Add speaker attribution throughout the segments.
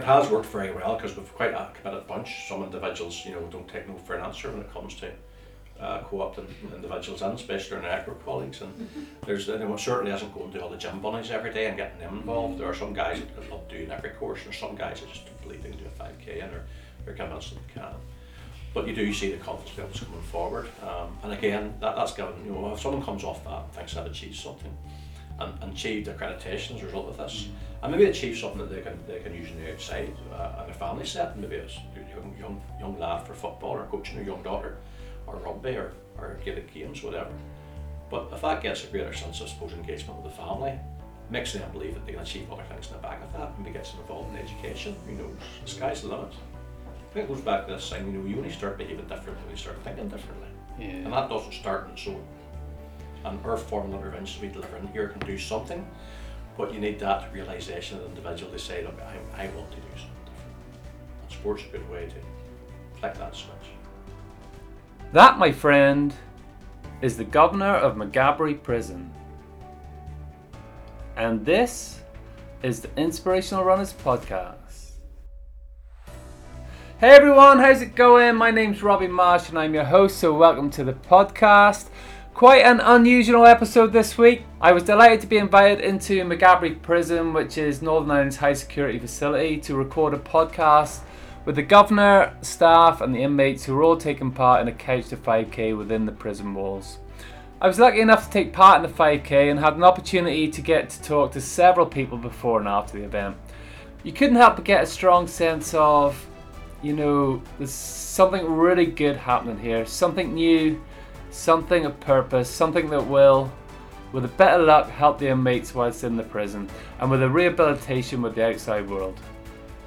Speaker 1: it has worked very well because we've quite a committed bunch. Some individuals, you know, don't take no for an answer when it comes to uh, co-opting individuals and especially our network colleagues. And there's you know, certainly isn't going to all the gym bunnies every day and getting them involved. There are some guys that love doing every course, and some guys that just completely do a 5k and they're, they're convinced that they can. But you do see the confidence levels coming forward, um, and again, that, that's given you know if someone comes off that and thinks they've achieved something, and, and achieved accreditation as a result of this, and maybe achieve something that they can they can use in the outside uh, in a family setting, maybe a young young young lad for football or coaching a young daughter, or rugby or or Gaelic games, whatever. But if that gets a greater sense of suppose engagement with the family, makes them believe that they can achieve other things in the back of that, maybe gets them involved in education. Who knows? The sky's the limit. I think it goes back to this thing, you know, you only start behaving differently when you start thinking differently. And that doesn't start in so and our formal interventions we deliver in here can do something, but you need that realization of the individual to say, look, I, I want to do something different. And sport's a good way to flick that switch.
Speaker 2: That, my friend, is the governor of Maghaberry Prison. And this is the Inspirational Runners Podcast. Hey everyone, how's it going? My name's Robbie Marsh and I'm your host, so welcome to the podcast. Quite an unusual episode this week. I was delighted to be invited into Maghaberry Prison, which is Northern Ireland's high security facility, to record a podcast with the governor, staff, and the inmates who were all taking part in a couch to 5k within the prison walls. I was lucky enough to take part in the 5k and had an opportunity to get to talk to several people before and after the event. You couldn't help but get a strong sense of, you know, there's something really good happening here, something new, something of purpose, something that will, with a better luck, help the inmates whilst in the prison, and with a rehabilitation with the outside world.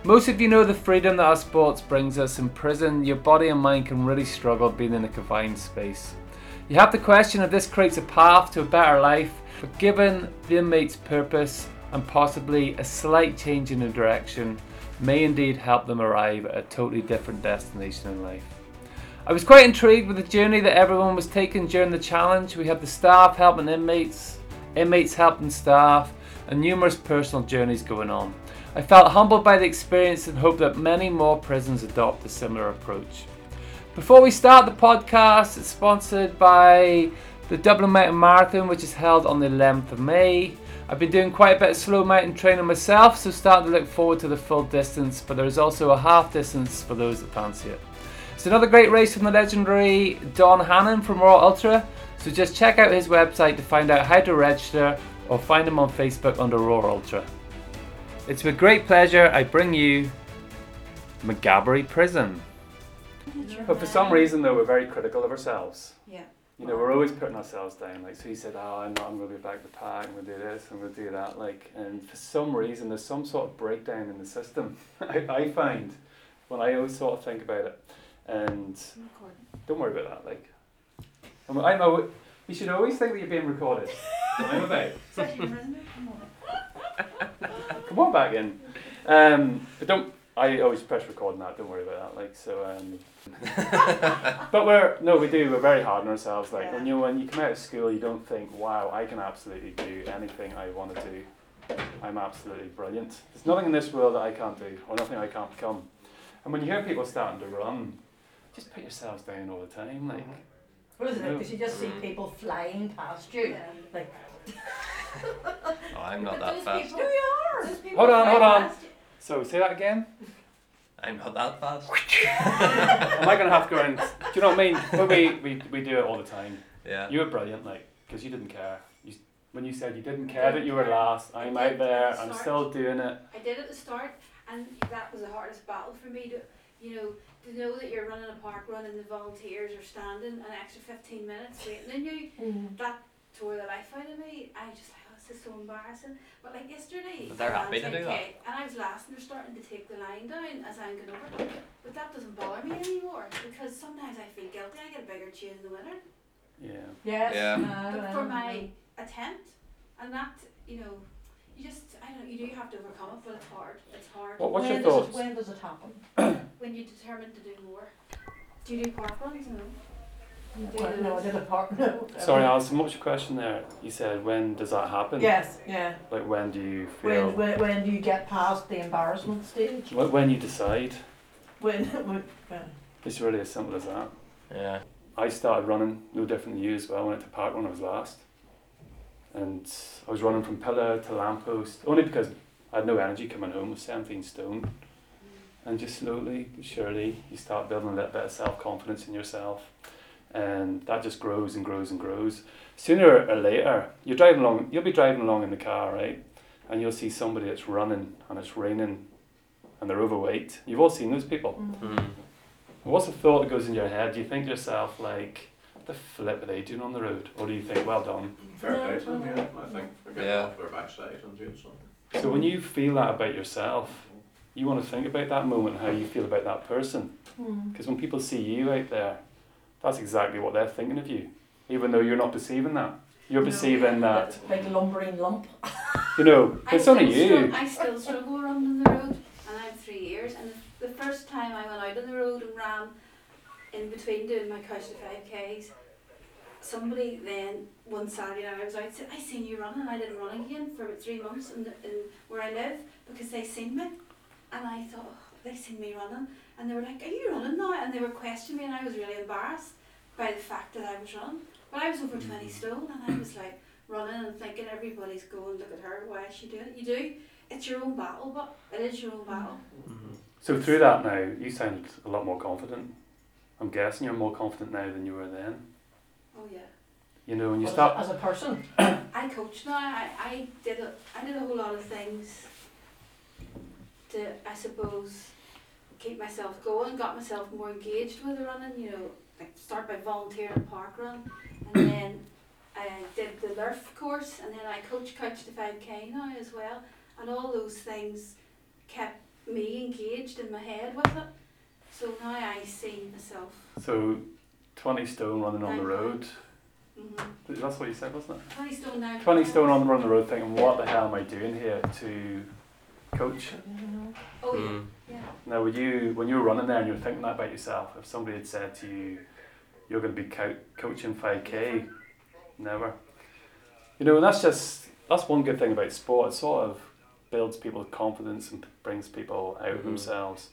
Speaker 2: Most of you know the freedom that our sports brings us. In prison, your body and mind can really struggle being in a confined space. You have to question if this creates a path to a better life, but given the inmates' purpose and possibly a slight change in the direction, may indeed help them arrive at a totally different destination in life. I was quite intrigued with the journey that everyone was taking during the challenge. We had the staff helping inmates, inmates helping staff, and numerous personal journeys going on. I felt humbled by the experience and hope that many more prisons adopt a similar approach. Before we start the podcast, it's sponsored by the Dublin Mountain Marathon, which is held on the 11th of May. I've been doing quite a bit of slow mountain training myself, so starting to look forward to the full distance, but there's also a half distance for those that fancy it. It's another great race from the legendary Don Hannon from Raw Ultra, so just check out his website to find out how to register or find him on Facebook under Raw Ultra. It's with great pleasure I bring you Maghaberry Prison. But for some reason, though, we're very critical of ourselves.
Speaker 3: Yeah.
Speaker 2: You know, we're always putting ourselves down. Like, so he said, "Oh, I'm not. I'm going to be back the pack. I'm going to do this. I'm going to do that." Like, and for some reason, there's some sort of breakdown in the system. I, I find when I always sort of think about it, and don't worry about that. Like, I'm, I'm always, you should always think that you're being recorded. I'm about.
Speaker 3: Come on.
Speaker 2: Back in. Um, but don't. I always press record on that. Don't worry about that. Like so. Um, but we're no, we do. We're very hard on ourselves. Like when you when you come out of school, you don't think, "Wow, I can absolutely do anything I want to do. I'm absolutely brilliant. There's nothing in this world that I can't do, or nothing I can't become." And when you hear people starting to run, just put yourselves down all the time. Like mm-hmm.
Speaker 3: What is it? Because you just see mm. people flying past you. Like,
Speaker 4: Oh, I'm not that fast.
Speaker 3: people, are. Those people
Speaker 2: Hold on, hold on.
Speaker 3: past
Speaker 2: so, say that again.
Speaker 4: I'm not that fast.
Speaker 2: Am I gonna have to go around? Do you know what I mean? But we, we, we do it all the time.
Speaker 4: Yeah.
Speaker 2: You were brilliant, like, because you didn't care. You, when you said you didn't care that you were last, I'm out there, I'm still doing it.
Speaker 5: I did at the start, and that was the hardest battle for me to, you know, to know that you're running a park run and the volunteers are standing an extra 15 minutes waiting on you. That tore the life out of me. I just like, oh, this is so embarrassing. But like yesterday,
Speaker 4: But they're happy to do
Speaker 5: 10K, And I was last, and they're starting to take the line down as I'm going over. But that doesn't bother me anymore because sometimes I feel guilty. I get a bigger cheer in the winter.
Speaker 2: Yeah.
Speaker 3: Yes.
Speaker 4: Yeah.
Speaker 3: uh,
Speaker 5: But for my attempt, and that, you know, you just, I don't know, you do have to overcome it, but it's hard. It's hard.
Speaker 2: What, what's
Speaker 3: when
Speaker 2: your
Speaker 3: does
Speaker 2: thoughts?
Speaker 3: It, when does it happen?
Speaker 5: when you're determined to do more. Do you do park runs? No.
Speaker 3: Well, no, I did a part. No.
Speaker 2: Sorry, Alison, what was your question there? You said, when does that happen?
Speaker 3: Yes, yeah.
Speaker 2: Like, when do you feel.
Speaker 3: When, when, when do you get past the embarrassment stage?
Speaker 2: Wh- when you decide.
Speaker 3: When, when, when
Speaker 2: It's really as simple as that.
Speaker 4: Yeah.
Speaker 2: I started running no different than you as well. I went to park when I was last. And I was running from pillar to lamppost, only because I had no energy coming home with 17 stone. And just slowly, but surely, you start building a little bit of self confidence in yourself. And that just grows and grows and grows. Sooner or later, you're driving along, you'll be driving along in the car, right? And you'll see somebody that's running and it's raining and they're overweight. You've all seen those people.
Speaker 4: Mm.
Speaker 2: What's the thought that goes in your head? Do you think to yourself like, what the flip are they doing on the road? Or do you think, well done?
Speaker 1: Fair
Speaker 3: Yeah.
Speaker 1: play to them, yeah, I think. We're getting
Speaker 4: Yeah.
Speaker 1: off their backside and doing something.
Speaker 2: So when you feel that about yourself, you want to think about that moment, how you feel about that person.
Speaker 3: Mm.
Speaker 2: Because when people see you out there, that's exactly what they're thinking of you, even though you're not perceiving that. You're
Speaker 3: No.
Speaker 2: perceiving that,
Speaker 3: That big lumbering lump.
Speaker 2: you know, it's only you.
Speaker 5: strugg- I still struggle running on the road, and I'm three years. And the, the first time I went out on the road and ran, in between doing my couch to five k's, somebody then one Saturday night I was out said, "I seen you running." I didn't run again for about three months in, the, in where I live because they seen me, and I thought oh, they seen me running, and they were like, "Are you running now?" And they were questioning me, and I was really embarrassed by the fact that I was running. But I was over twenty stone, and I was like running and thinking everybody's going, look at her, why is she doing it? You do. It's your own battle, but it is your own battle.
Speaker 1: Mm-hmm.
Speaker 2: So through that now, you sound a lot more confident. I'm guessing you're more confident now than you were then.
Speaker 5: Oh yeah.
Speaker 2: You know, when you
Speaker 3: As a-
Speaker 2: start
Speaker 3: As a person.
Speaker 5: I coach now. I, I did a I did a whole lot of things to I suppose keep myself going, got myself more engaged with the running, you know, like start by volunteering at park run and then I did the LiRF course and then I coach couch to five K now as well. And all those things kept me engaged in my head with it. So now I see myself.
Speaker 2: So, 20 stone running on the road.
Speaker 5: Mm-hmm.
Speaker 2: That's what you said, wasn't it?
Speaker 5: Twenty stone now.
Speaker 2: 20 stone on the, run the road thing, and what the hell am I doing here to coach?
Speaker 5: Oh yeah.
Speaker 4: Mm.
Speaker 5: Yeah.
Speaker 2: Now, would you, when you were running there and you were thinking that about yourself, if somebody had said to you, you're going to be co- coaching 5k, never. You know, and that's just, that's one good thing about sport. It sort of builds people's confidence and brings people out of
Speaker 4: Mhm.
Speaker 2: themselves.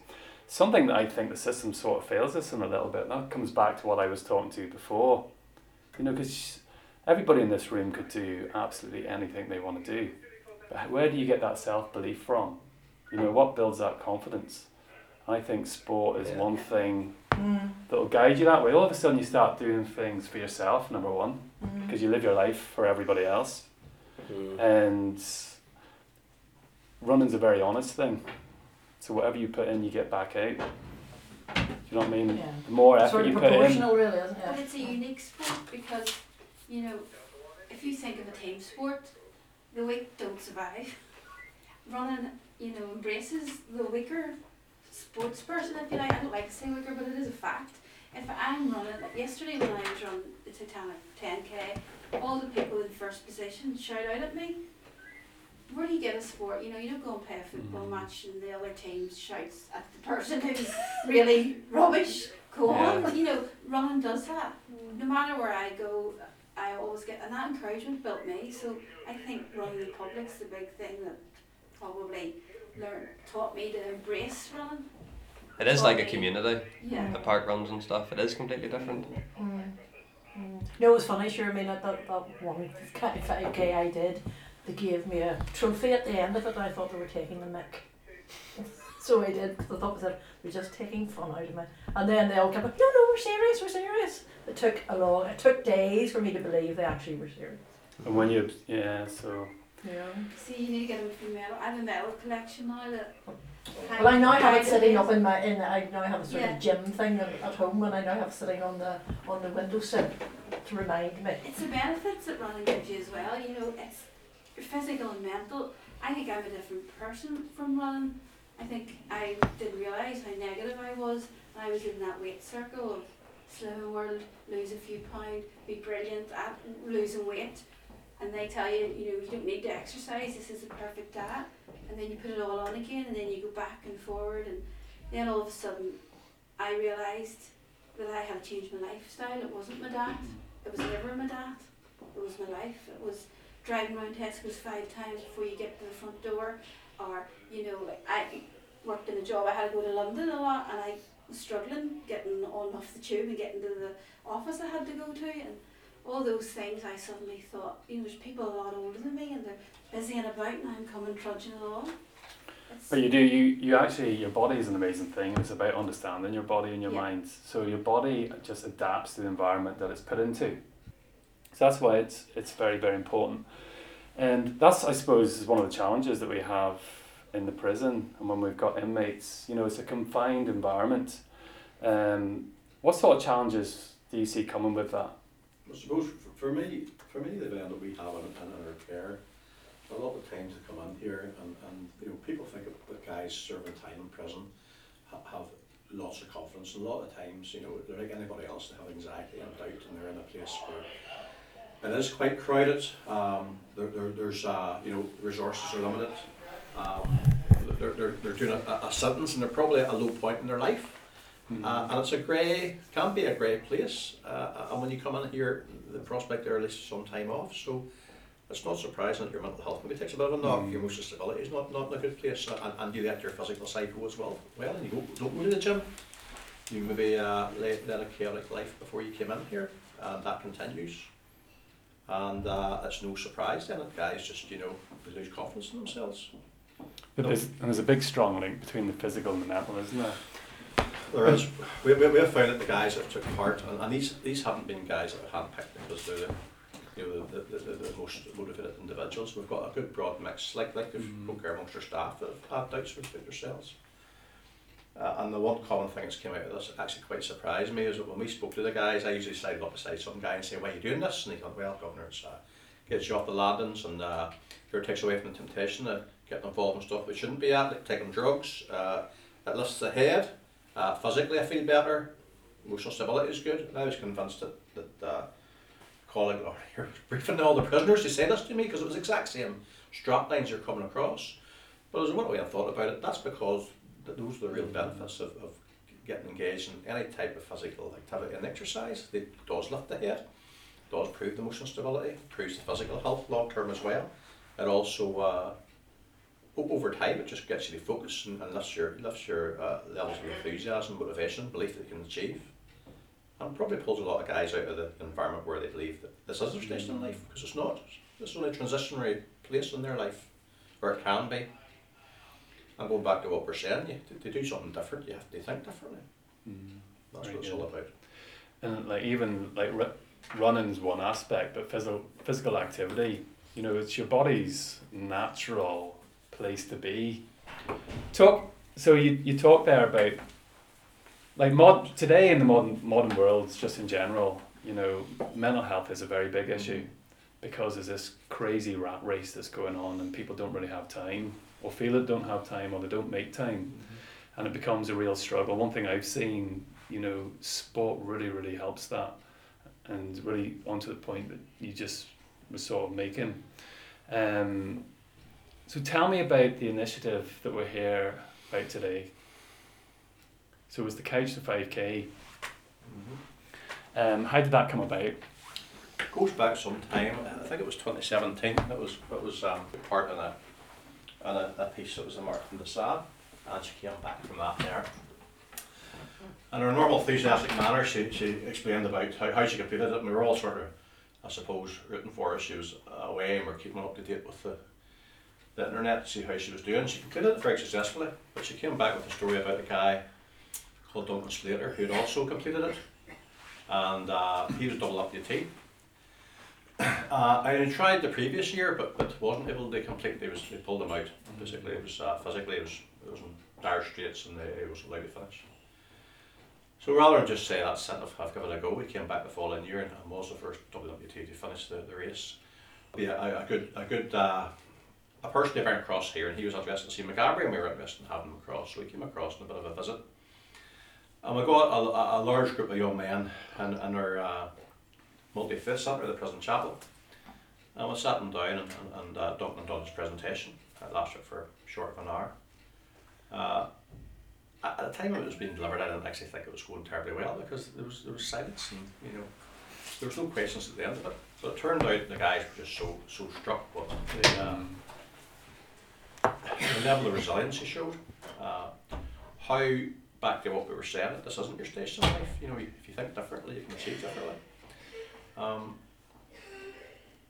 Speaker 2: Something that I think the system sort of fails us in a little bit. That comes back to what I was talking to before. You know, because everybody in this room could do absolutely anything they want to do. But where do you get that self belief from? You know, what builds that confidence? I think sport is
Speaker 4: Yeah.
Speaker 2: one thing
Speaker 3: Mm.
Speaker 2: that'll guide you that way. All of a sudden, you start doing things for yourself, number one,
Speaker 3: Mm.
Speaker 2: because you live your life for everybody else.
Speaker 4: Mm.
Speaker 2: And running's a very honest thing. So, whatever you put in, you get back out. Do you know what I mean?
Speaker 3: Yeah.
Speaker 2: The more effort
Speaker 3: Sort of
Speaker 2: you put in,
Speaker 3: proportional, really, isn't
Speaker 5: But
Speaker 3: it?
Speaker 5: it's a unique sport because, you know, if you think of a team sport, the weak don't survive. Running, you know, embraces the weaker sports person, if you like. I don't like to say weaker, but it is a fact. If I'm running, like yesterday when I was running the Titanic 10k, all the people in first position shout out at me. Where do you get a sport? You know, you don't go and play a football
Speaker 2: Mhm.
Speaker 5: match and the other team shouts at the person who's really rubbish. Go on,
Speaker 2: Yeah.
Speaker 5: you know, running does that. No matter where I go, I always get, and that encouragement built me. So I think running in public's the big thing that probably learned, taught me to embrace running.
Speaker 4: It is like a community.
Speaker 5: Yeah.
Speaker 4: The park runs and stuff. It is completely different.
Speaker 3: Mm. Mm. No, it was funny, sure. I mean, at that, that one kind of 5k I did, they gave me a trophy at the end of it. And I thought they were taking the mick. So I did, because I thought that they're just taking fun out of me. And then they all kept like, no, no, we're serious, we're serious. It took a long, it took days for me to believe they actually were serious.
Speaker 2: and when you, yeah, so
Speaker 3: Yeah.
Speaker 5: See, you need to get a few medal. I have a medal collection now that.
Speaker 3: Well, I now have it
Speaker 5: hangs
Speaker 3: sitting up in my, in, I now have a sort
Speaker 5: Yeah.
Speaker 3: of gym thing at at home, and I now have it sitting on the on the windowsill to remind me.
Speaker 5: It's the benefits that running gives you as well. You know, it's your physical and mental. I think I'm a different person from running. I think I didn't realise how negative I was. And I was in that weight circle of slimming world, lose a few pound, be brilliant at losing weight. And they tell you, you know, you don't need to exercise, this is the perfect diet. And then you put it all on again and then you go back and forward and then all of a sudden I realised that I had changed my lifestyle. It wasn't my dad. It was never my dad. It was my life. It was driving around Tesco's five times before you get to the front door, or you know, like I worked in a job. I had to go to London a lot, and I was struggling getting on off the tube and getting to the office I had to go to, and all those things. I suddenly thought, you know, there's people a lot older than me, and they're busy and about, and I'm coming trudging along. It's,
Speaker 2: But you do you you actually your body is an amazing thing. It's about understanding your body and your
Speaker 5: Yeah.
Speaker 2: mind. So your body just adapts to the environment that it's put into. So that's why it's it's very very important. And that's I suppose is one of the challenges that we have in the prison and when we've got inmates. You know, it's a confined environment. Um, what sort of challenges do you see coming with that?
Speaker 1: I suppose for, for me, for me, the event that we have in, in our care, a lot of times they come in here and, and you know people think of the guys serving time in prison ha- have lots of confidence. A lot of times, you know, they're like anybody else. They have anxiety and doubt, and they're in a place where it is quite crowded. Um, there, there, there's uh, you know resources are limited. Um, they're, they're, they're doing a, a sentence and they're probably at a low point in their life. Uh, and it's a grey, can be a grey place. Uh, and when you come in here, the prospect there is some time off. So it's not surprising that your mental health maybe takes a bit of a knock.
Speaker 2: Mm.
Speaker 1: Your emotional stability is not, not in a good place. And, and you let your physical side go as well. Well, and you go, don't go to the gym. You maybe uh, led, led a chaotic life before you came in here, and that continues. And uh, it's no surprise then that guys just, you know, lose confidence in themselves.
Speaker 2: But there's, and there's a big strong link between the physical and the mental, isn't there?
Speaker 1: There is. We, we, we have found that the guys that have took part, and, and these these haven't been guys that are handpicked because they're the, you know, the, the, the, the most motivated individuals. We've got a good broad mix, like like the
Speaker 2: Mm.
Speaker 1: folk care amongst our staff that have had doubts about themselves. Uh, and the one common thing that's came out of this actually quite surprised me is that when we spoke to the guys, I usually sided up beside some guy and say, "Why are you doing this?" And he thought, "Well, governor, it's uh, gets you off the landings and uh, here takes away from the temptation of getting involved in stuff we shouldn't be at, like taking drugs. Uh, it lifts the head. Uh, physically, I feel better. Emotional stability is good. And I was convinced that that uh, calling or you're briefing all the prisoners to say this to me because it was the exact same strap lines you're coming across. But as I went away and thought about it, that's because those are the real benefits of, of getting engaged in any type of physical activity and exercise. It does lift the head, does improve the emotional stability, improves the physical health long term as well. It also uh, over time it just gets you to focus and, and lifts your lifts your uh, levels of enthusiasm, motivation, belief that you can achieve. And probably pulls a lot of guys out of the environment where they believe that this is their station in life because it's not. It's only a transitionary place in their life, or it can be. And going back to what we're saying, you, to, to do something different, you have to think differently. That's
Speaker 2: Very
Speaker 1: what it's
Speaker 2: good.
Speaker 1: all about.
Speaker 2: And like even like ru- running's one aspect, but physical physical activity, you know, it's your body's natural place to be. Talk. So you you talk there about like mod today in the modern modern world, just in general, you know, mental health is a very big issue because there's this crazy rat race that's going on, and people don't really have time, or feel it don't have time, or they don't make time and it becomes a real struggle. One thing I've seen, you know, sport really, really helps that, and really onto the point that you just were sort of making. Um, so tell me about the initiative that we're here about today. So it was the Couch to Five K. Um, how did that come about?
Speaker 1: goes back some time. I think it was 2017. It was it was um, part of a in a, a piece that was a mark from the Sade, and she came back from that there. In her normal enthusiastic manner, she, she explained about how, how she completed it, and we were all sort of, I suppose, rooting for her. She was away, and we we're keeping up to date with the the internet to see how she was doing. She completed it very successfully, but she came back with a story about a guy called Duncan Slater who had also completed it, and uh, he was double amputee. Uh, I tried the previous year, but, but wasn't able to complete. They was they pulled them out. Basically, it was uh, physically it was it was in dire straits, and they, it was allowed to finish. So rather than just say that's it, I've, I've given a go. We came back the following year and, and was the first WWT to finish the, the race. Be a, a, a good a good uh, a person bring across here, and he was interested to see Maghaberry, and we were interested in having him across. So we came across on a bit of a visit. And we got a, a, a large group of young men in, in our uh, multi faith centre, the prison chapel. And we sat them down and, and, and uh, Duncan done his presentation. It lasted for short of an hour. Uh, at the time it was being delivered, I didn't actually think it was going terribly well because there was there was silence and you know there was no questions at the end of it. So it turned out the guys were just so so struck with the, um, the level of resilience he showed. Uh, how back to what we were saying, this isn't your station life. You know, if you think differently, you can achieve differently. Um,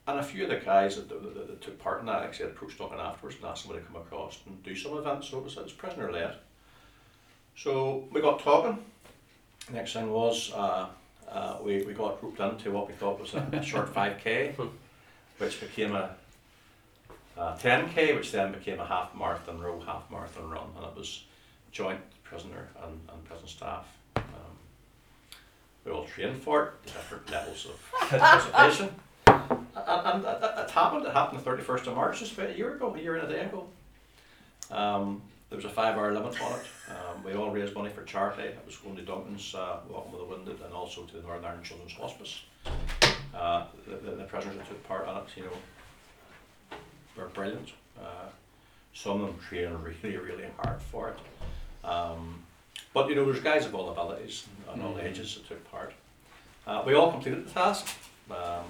Speaker 1: and a few of the guys that, that, that, that took part in that actually approached Duncan afterwards and asked them to come across and do some events. So it was, it was prisoner led. So we got talking. Next thing was uh, uh, we, we got roped into what we thought was a, a short 5k, which became a, a 10k, which then became a half marathon row, half marathon run, and it was joint prisoner and, and prison staff. Um, we all trained for it, different levels of participation. And, and it, it- it happened, it happened the 31st of March, just about a year ago, a year and a day ago. Um, there was a five hour limit on it. Um, we all raised money for charity. It was going to Duncan's, uh, Walking with the Wounded, and also to the Northern Ireland Children's Hospice. Uh, the, the, the prisoners that took part in it, you know, were brilliant. Uh, some of them trained really, really hard for it. Um, but you know, there's guys of all abilities and all
Speaker 2: Mm.
Speaker 1: ages that took part. Uh, we all completed the task. Um,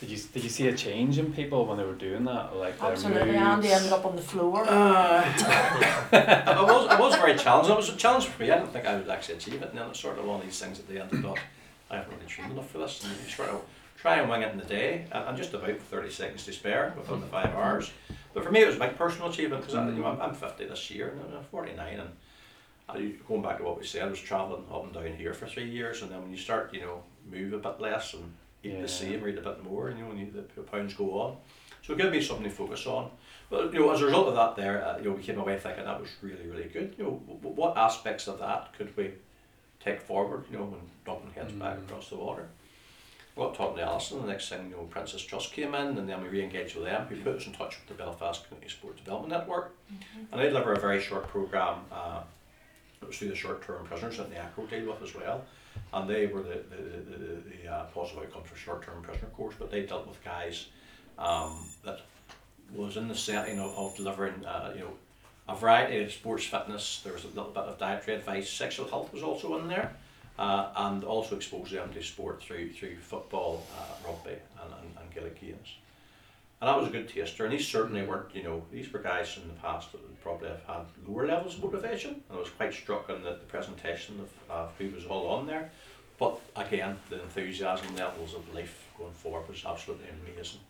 Speaker 2: Did you did you see a change in people when they were doing that? Like their
Speaker 3: Absolutely.
Speaker 2: moods?
Speaker 3: Andy ended up on the floor.
Speaker 1: Uh, I was I was very challenged. It was a challenge for me. I didn't think I would actually achieve it. And then it's sort of one of these things at the end. I thought I haven't really trained enough for this. And you sort of try and wing it in the day. And I'm just about thirty seconds to spare within the five hours. But for me, it was my personal achievement because you know I'm, I'm fifty this year and I'm forty nine and. I, going back to what we said, I was travelling up and down here for three years, and then when you start, you know, move a bit less and eat
Speaker 2: Yeah.
Speaker 1: the same, read a bit more, you know, and you, the pounds go on. So it gave me something to focus on. But you know, as a result of that, there, uh, you know, we came away thinking that was really, really good. You know, w- what aspects of that could we take forward? You know, when Duncan heads back
Speaker 2: Mm.
Speaker 1: across the water. We got talking to Alison. The next thing, you know, Prince's Trust came in, and then we re-engaged with them, who put us in touch with the Belfast Community Sport Development Network, and they deliver a very short program. Uh, it was through the short-term prisoners that the ACRO deal with as well, and they were the the, the, the, the uh, positive outcomes for short-term prisoner course, but they dealt with guys um, that was in the setting of, of delivering, uh, you know, a variety of sports fitness. There was a little bit of dietary advice. Sexual health was also in there, uh, and also exposed them to sport through through football, uh, rugby, and, and, and Gaelic games. And that was a good taster. And these certainly weren't, you know, these were guys in the past that would probably have had lower levels of motivation. And I was quite struck in the, the presentation of uh, who was all on there. But again, the enthusiasm levels of life going forward was absolutely amazing.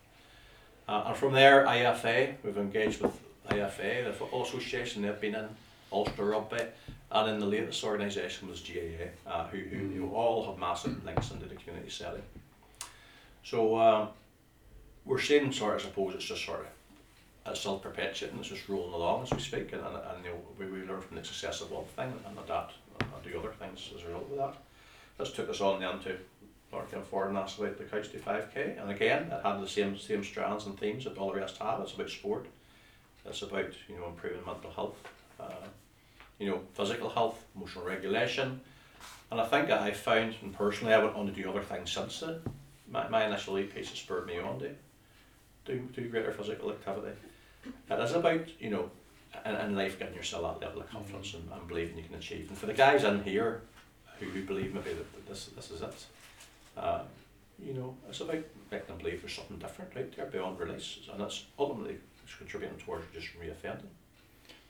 Speaker 1: Uh, and from there, IFA, we've engaged with IFA, the Football Association, they've been in Ulster Rugby, and then the latest organisation was GAA, uh, who, who you know, all have massive links into the community setting. So um, we're saying sort of, I suppose it's just sort of it's self perpetuating, it's just rolling along as we speak, and, and, and you know, we, we learn from the success of one thing and adapt and, and do other things as a result of that. This took us on then to North End Ford and about the Couch to 5k, and again, it had the same same strands and themes that all the rest have. It's about sport, it's about you know improving mental health, uh, you know physical health, emotional regulation, and I think I found, and personally, I went on to do other things since then. My, my initial eight piece has spurred me on to do, do greater physical activity. It is about, you know, in, in life getting yourself that level of confidence and, and believing you can achieve. And for the guys in here who, who believe maybe that, that this this is it, uh, you know, it's about making them believe there's something different out there beyond release. And that's ultimately it's contributing towards just reoffending.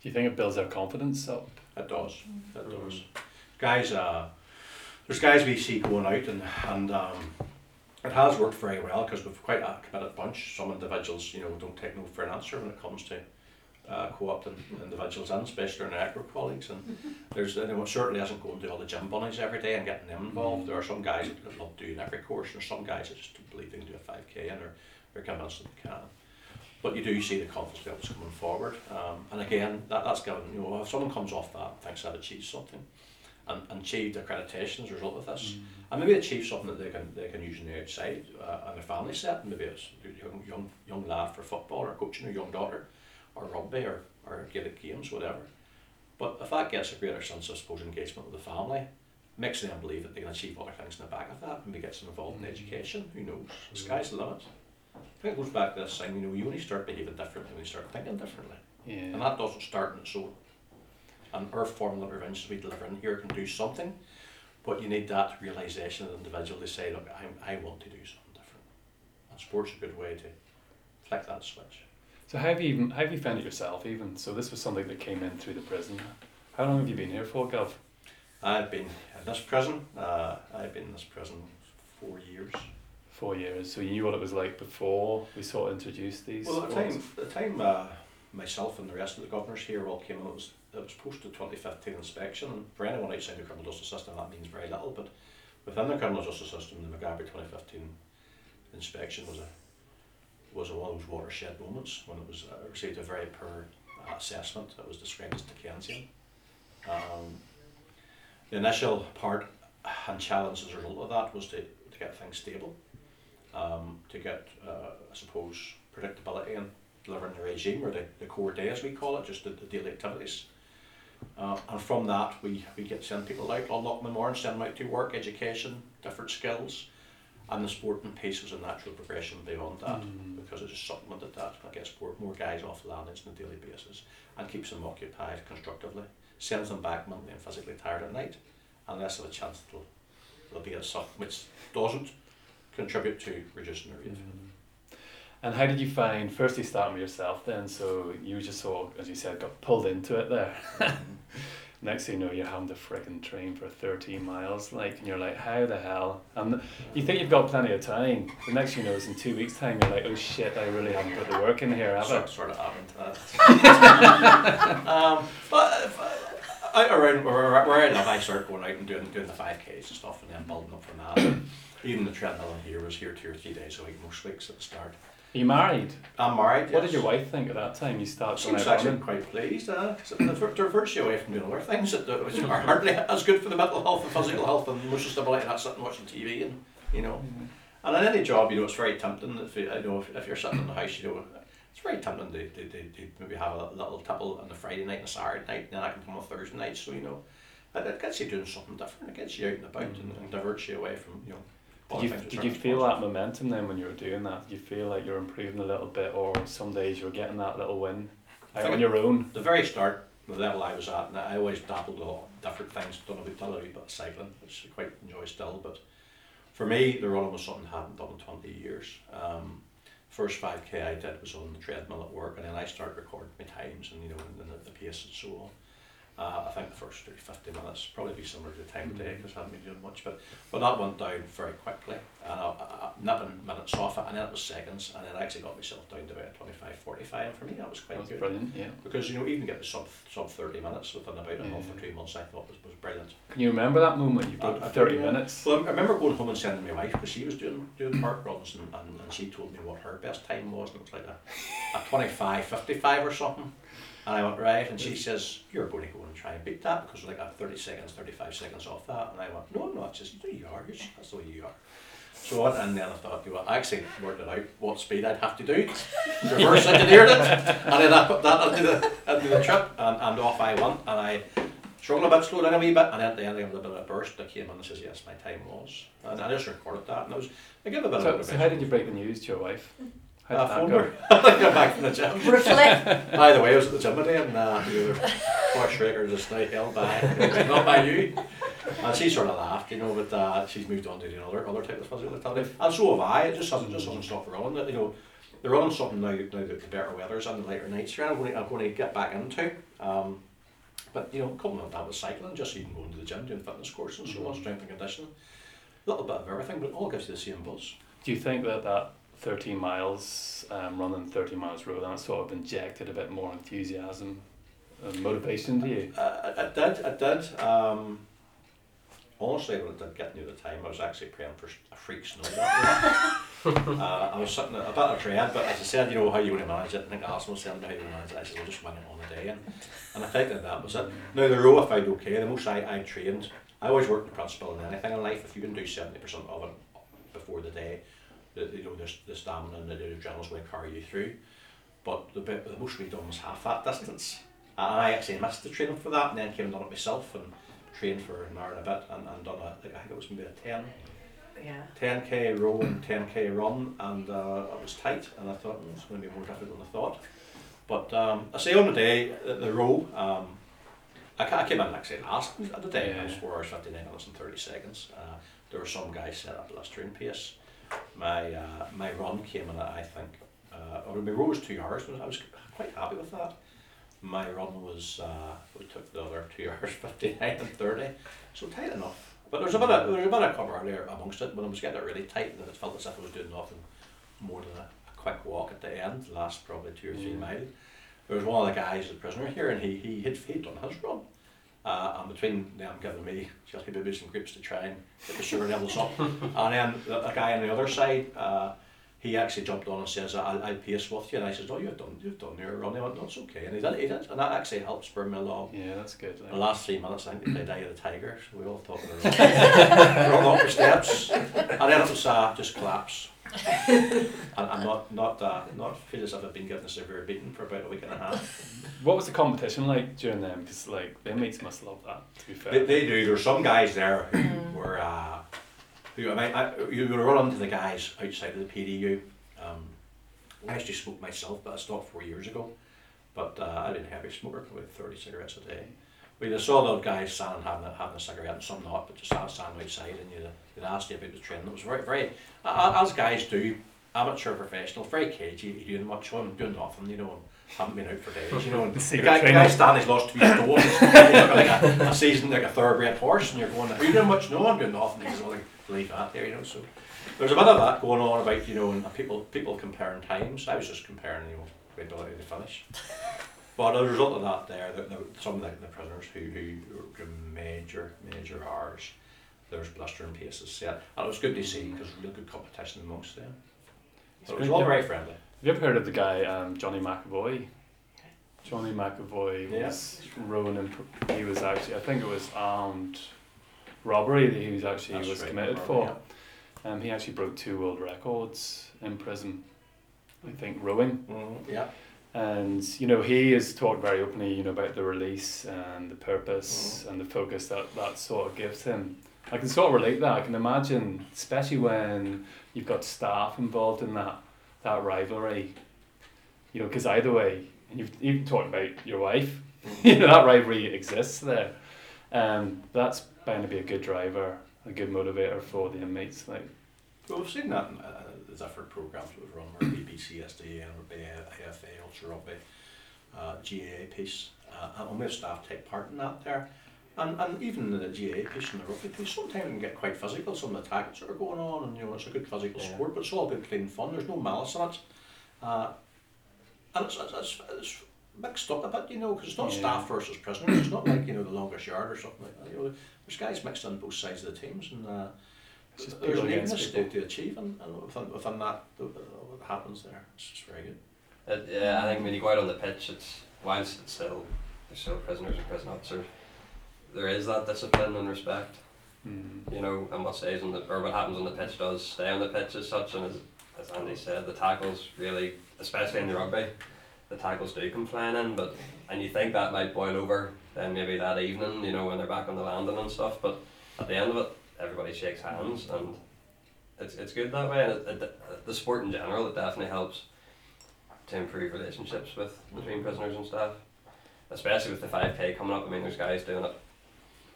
Speaker 2: Do you think it builds their confidence up?
Speaker 1: It does. It
Speaker 2: Mm.
Speaker 1: does. Guys, uh, there's guys we see going out and and um, it has worked very well because we've quite a committed bunch. Some individuals, you know, don't take no for an answer when it comes to uh, co-opting individuals and especially our network colleagues. And there's you know, certainly isn't going to all the gym bunnies every day and getting them involved. There are some guys that love doing every course. And there's some guys that just don't believe they can do a five k and they're, they're convinced that they can. But you do see the confidence levels coming forward. Um, and again, that, that's given, you know, if someone comes off that and thinks they've achieved something and, and achieved accreditation as a result of this, and maybe achieve something that they can they can use in the outside uh, in their family setting. Maybe it's a young young young lad for football or coaching a young daughter, or rugby or or Gaelic games, whatever. But if that gets a greater sense of I suppose engagement with the family, makes them believe that they can achieve other things in the back of that, maybe gets them involved in education. Who knows? The sky's the limit. I think it goes back to this thing. You know, you only start behaving differently when you start thinking differently,
Speaker 2: Yeah.
Speaker 1: and that doesn't start in its and our formal interventions we deliver in here can do something, but you need that realisation of the individual to say, look, I, I want to do something different. And sport's a good way to flick that switch.
Speaker 2: So how have you even how have you found it yourself even? So this was something that came in through the prison. How long have you been here for, Gov?
Speaker 1: I've been in this prison, uh, I've been in this prison four years.
Speaker 2: Four years. So you knew what it was like before we sort of introduced these.
Speaker 1: Well, at the time, the time uh, myself and the rest of the governors here all came in, it was, it was post the 2015 inspection. For anyone outside the criminal justice system, that means very little. But within the criminal justice system, the Maghaberry 2015 inspection was a was one of those watershed moments when it was uh, received a very poor uh, assessment. It was described as Dickensian. Um, the initial part and challenge as a result of that was to, to get things stable, um, to get, uh, I suppose, predictability and delivering the regime or the, the core day as we call it, just the, the daily activities. Uh, and from that, we, we get send people out, unlock them more, and send them out to work, education, different skills, and the sporting piece was a natural progression beyond that
Speaker 2: Mm.
Speaker 1: because it just supplemented that. I guess sport more guys off the landings on a daily basis and keeps them occupied constructively, sends them back mentally and physically tired at night, and less of a chance they'll, they'll be at something which doesn't contribute to reducing their rate.
Speaker 2: Mm. And how did you find, firstly starting with yourself then, so you just sort of, as you said, got pulled into it there. Next thing you know, you're having to friggin' train for 13 miles, like, and you're like, how the hell? And you think you've got plenty of time. The next thing you know is in two weeks' time, you're like, oh shit, I really haven't put the work in here, have I?
Speaker 1: sort, sort of happened to that. um, but if, uh, out around where, where I live, I started going out and doing, doing the 5Ks and stuff and then building up from that. Even the treadmill in here was here two or three days a week, most weeks at the start.
Speaker 2: Are you married?
Speaker 1: I'm married.
Speaker 2: What
Speaker 1: yes.
Speaker 2: did your wife think at that time you started
Speaker 1: She was actually
Speaker 2: running?
Speaker 1: quite pleased. Uh, they're, virtually away from doing other things that are hardly as good for the mental health and physical health and emotional stability. That's sitting watching TV and you know. And in any job, you know, it's very tempting. If you, I know if, if you're sitting in the house, you know, it's very tempting to, to, to, to maybe have a little tipple on the Friday night and a Saturday night, and then I can come on Thursday night. So you know, it, it gets you doing something different. It gets you out and about and, and diverts you away from you know.
Speaker 2: Did you, did you feel that momentum then when you were doing that? Did you feel like you're improving a little bit, or some days you're getting that little win on your own?
Speaker 1: the very start, the level I was at, and I always dabbled with different things, done a bit, done a wee bit cycling, which I quite enjoy still. But for me, the running was something I hadn't done in 20 years. Um, first 5k I did was on the treadmill at work, and then I started recording my times and you know, and the, the pace and so on. Uh, I think the first 30, 50 minutes probably be similar to the time of day because I haven't been doing much, but but that went down very quickly, and I, I, I, nipping minutes off it, and then it was seconds, and then I actually got myself down to about 25, 45, and for me that was quite
Speaker 2: That was
Speaker 1: good
Speaker 2: brilliant, yeah.
Speaker 1: because you know even get the sub sub thirty minutes within about a month or two months I thought was, was brilliant.
Speaker 2: Can you remember that moment? You broke 30
Speaker 1: yeah.
Speaker 2: minutes.
Speaker 1: Well, I remember going home and sending my wife because she was doing doing park runs and, and, and she told me what her best time was and it was like a, a 25, 55 or something. And I went right and she mm. says you're going to go and try and beat that because we're like a thirty seconds, thirty five seconds off that. And I went no, no, it's just you are. You're, just- that's the way you are. So I- and then I thought, you know, I actually worked it out what speed I'd have to do. Reverse engineered it, and then I put that into the into the trip, and, and off I went, and I struggled a bit, slowed down a wee bit, and then at the end I was a bit of a burst that came in and says, yes, my time was, and I just recorded that, and it was, I give a bit
Speaker 2: So,
Speaker 1: of
Speaker 2: so how did you break the news to your wife? How
Speaker 1: uh,
Speaker 2: did that
Speaker 1: phone
Speaker 2: go?
Speaker 1: her. I got back from the gym.
Speaker 3: Brutally.
Speaker 1: By the way, I was at the gym today, and uh, the other poor Schrager just now held by, not by you. And she sort of laughed, you know, but uh, she's moved on to doing other other type of physical activity, and so have I. It just hasn't just hasn't stopped running. That you know, the running something now. Now that the better weather's and the later nights here, I'm going to, I'm going to get back into. Um, but you know, coupled with that with cycling, just even going to the gym, doing fitness course and so on, strength and conditioning, a little bit of everything, but it all gives you the same buzz.
Speaker 2: Do you think that that 13 miles, um, running 30 miles road, and that sort of injected a bit more enthusiasm and motivation to you?
Speaker 1: Uh, I, I did, I did. Um, honestly, when it did get near the time, I was actually praying for a freak snow that day. uh, I was sitting at a bit of dread, but as I said, you know how you want to manage it. I think Alison was telling me how you want to manage it. I said, we'll just wing it on the day. And, and I think that that was it. Now, the row I found okay. The most I, I trained, I always worked the principle in anything in life. If you can do 70% of it before the day, the, you know, the, the stamina and the, the adrenaline's going carry you through. But the bit, the most we done was half that distance. And I actually missed the training for that and then came and done it myself and trained for an hour and a bit and, and done a, like, I think it was maybe a 10,
Speaker 3: Yeah.
Speaker 1: 10k row and 10k run and uh, it was tight and I thought mm, it's going to be more difficult than I thought. But um, I say on the day, the, the row, um, I, ca- I came in actually last at the day. I was
Speaker 2: Yeah.
Speaker 1: four hours fifty nine minutes and thirty seconds. Uh, there were some guys set up blistering pace. My uh, my run came in at I think. Uh, or my row was two hours. but I was quite happy with that. My run was uh, we took the other two hours fifty nine and thirty, so tight enough. But there was a bit of there was a bit of cover earlier amongst it but I was getting it really tight and it felt as if I was doing nothing more than a, a quick walk at the end, the last probably two or three
Speaker 2: Yeah.
Speaker 1: mile. There was one of the guys, the prisoner here, and he he had he'd done his run. Uh, and between them giving me jelly babies and grapes to try and get the sugar levels up, and then the, the guy on the other side, uh, he actually jumped on and says, "I'll, I'll pace with you," and I says, "No, you've done you've done your run." He went, "No, it's okay," and he did, he did, and that actually helped spur me along.
Speaker 2: Yeah, that's good.
Speaker 1: The last three minutes, I think they played Eye of the Tiger, so we all thought we were up the steps, and then it was uh, just collapse. and I'm not not uh, not feel as if I've been given a severe beating for about a week and a half.
Speaker 2: What was the competition like during them? Because like the mates must love that. To be fair.
Speaker 1: They, they do. There's some guys there who were uh, who I mean, I, you would run into the guys outside of the PDU. Um, I actually smoked myself, but I stopped four years ago. But uh, I've been a heavy smoker, with thirty cigarettes a day. We just saw those guys standing having a, having a cigarette, and some not, but just stand- standing outside, and you they'd ask you about the training. It was very, very, as guys do, amateur, professional, very cagey. You doing much, I'm doing nothing, you know. Haven't been out for days, you know. And
Speaker 2: The
Speaker 1: guy, the guy standing, he's lost two stones. like a, a season like a thoroughbred horse, and you're going, "Are you doing much?" No, I'm doing nothing. He's like, "Leave that there," you know. So there's a bit of that going on about you know, and people people comparing times. I was just comparing, you know, the ability to finish. But as a result of that, there, the, the, some of the, the prisoners who who were major major hours, there's blistering paces set, and it was good to see because real good competition amongst them. So it was all very friendly.
Speaker 2: Have you ever heard of the guy um, Johnny McAvoy? Johnny McAvoy
Speaker 1: Yeah.
Speaker 2: was rowing in. pr- He was actually, I think it was armed robbery that he was actually
Speaker 1: That's
Speaker 2: was
Speaker 1: right,
Speaker 2: committed
Speaker 1: robbery,
Speaker 2: for. Um, he actually broke two world records in prison. I think rowing,
Speaker 1: Mm, yeah.
Speaker 2: And you know he has talked very openly, you know, about the release and the purpose and the focus that that sort of gives him. I can sort of relate that. I can imagine, especially when you've got staff involved in that that rivalry. You know, because either way, and you've even talked about your wife. you know that rivalry exists there. Um, that's bound to be a good driver, a good motivator for the inmates. Like,
Speaker 1: Well, we've seen that different programs we've run, where BBC, SDA, and AFA, Ulster Rugby, uh, GAA piece, uh, and we have staff take part in that there. And, and even the GAA piece and the rugby piece, sometimes can get quite physical, some of the tackles that are going on, and you know, it's a good physical
Speaker 4: Yeah.
Speaker 1: sport, but it's all good, clean fun, there's no malice in it. Uh, and it's, it's, it's, it's mixed up a bit, you know, because it's not
Speaker 2: Yeah.
Speaker 1: staff versus prisoners, it's not like, you know, the longest yard or something like that. You know, there's guys mixed on both sides of the teams, and uh,
Speaker 2: It's just
Speaker 1: there's
Speaker 2: people
Speaker 1: an
Speaker 2: against
Speaker 1: evenness to,
Speaker 2: people.
Speaker 1: to achieve, and, and within, within that, the, the, what happens there, it's just very good.
Speaker 4: It, yeah, I think when you go out on the pitch, it's whilst it's still there's still prisoners and prison officers, there is that discipline and respect.
Speaker 2: mm,
Speaker 4: You know, and what stays on the or what happens on the pitch does stay on the pitch as such. And as as Andy said, the tackles really, especially in the rugby, the tackles do come flying in. But and you think that might boil over then maybe that evening, you know, when they're back on the landing and stuff. But at the end of it, everybody shakes hands and. It's, it's good that way, and it, it, the sport in general it definitely helps to improve relationships with between prisoners and staff, especially with the five k coming up. I mean, there's guys doing it,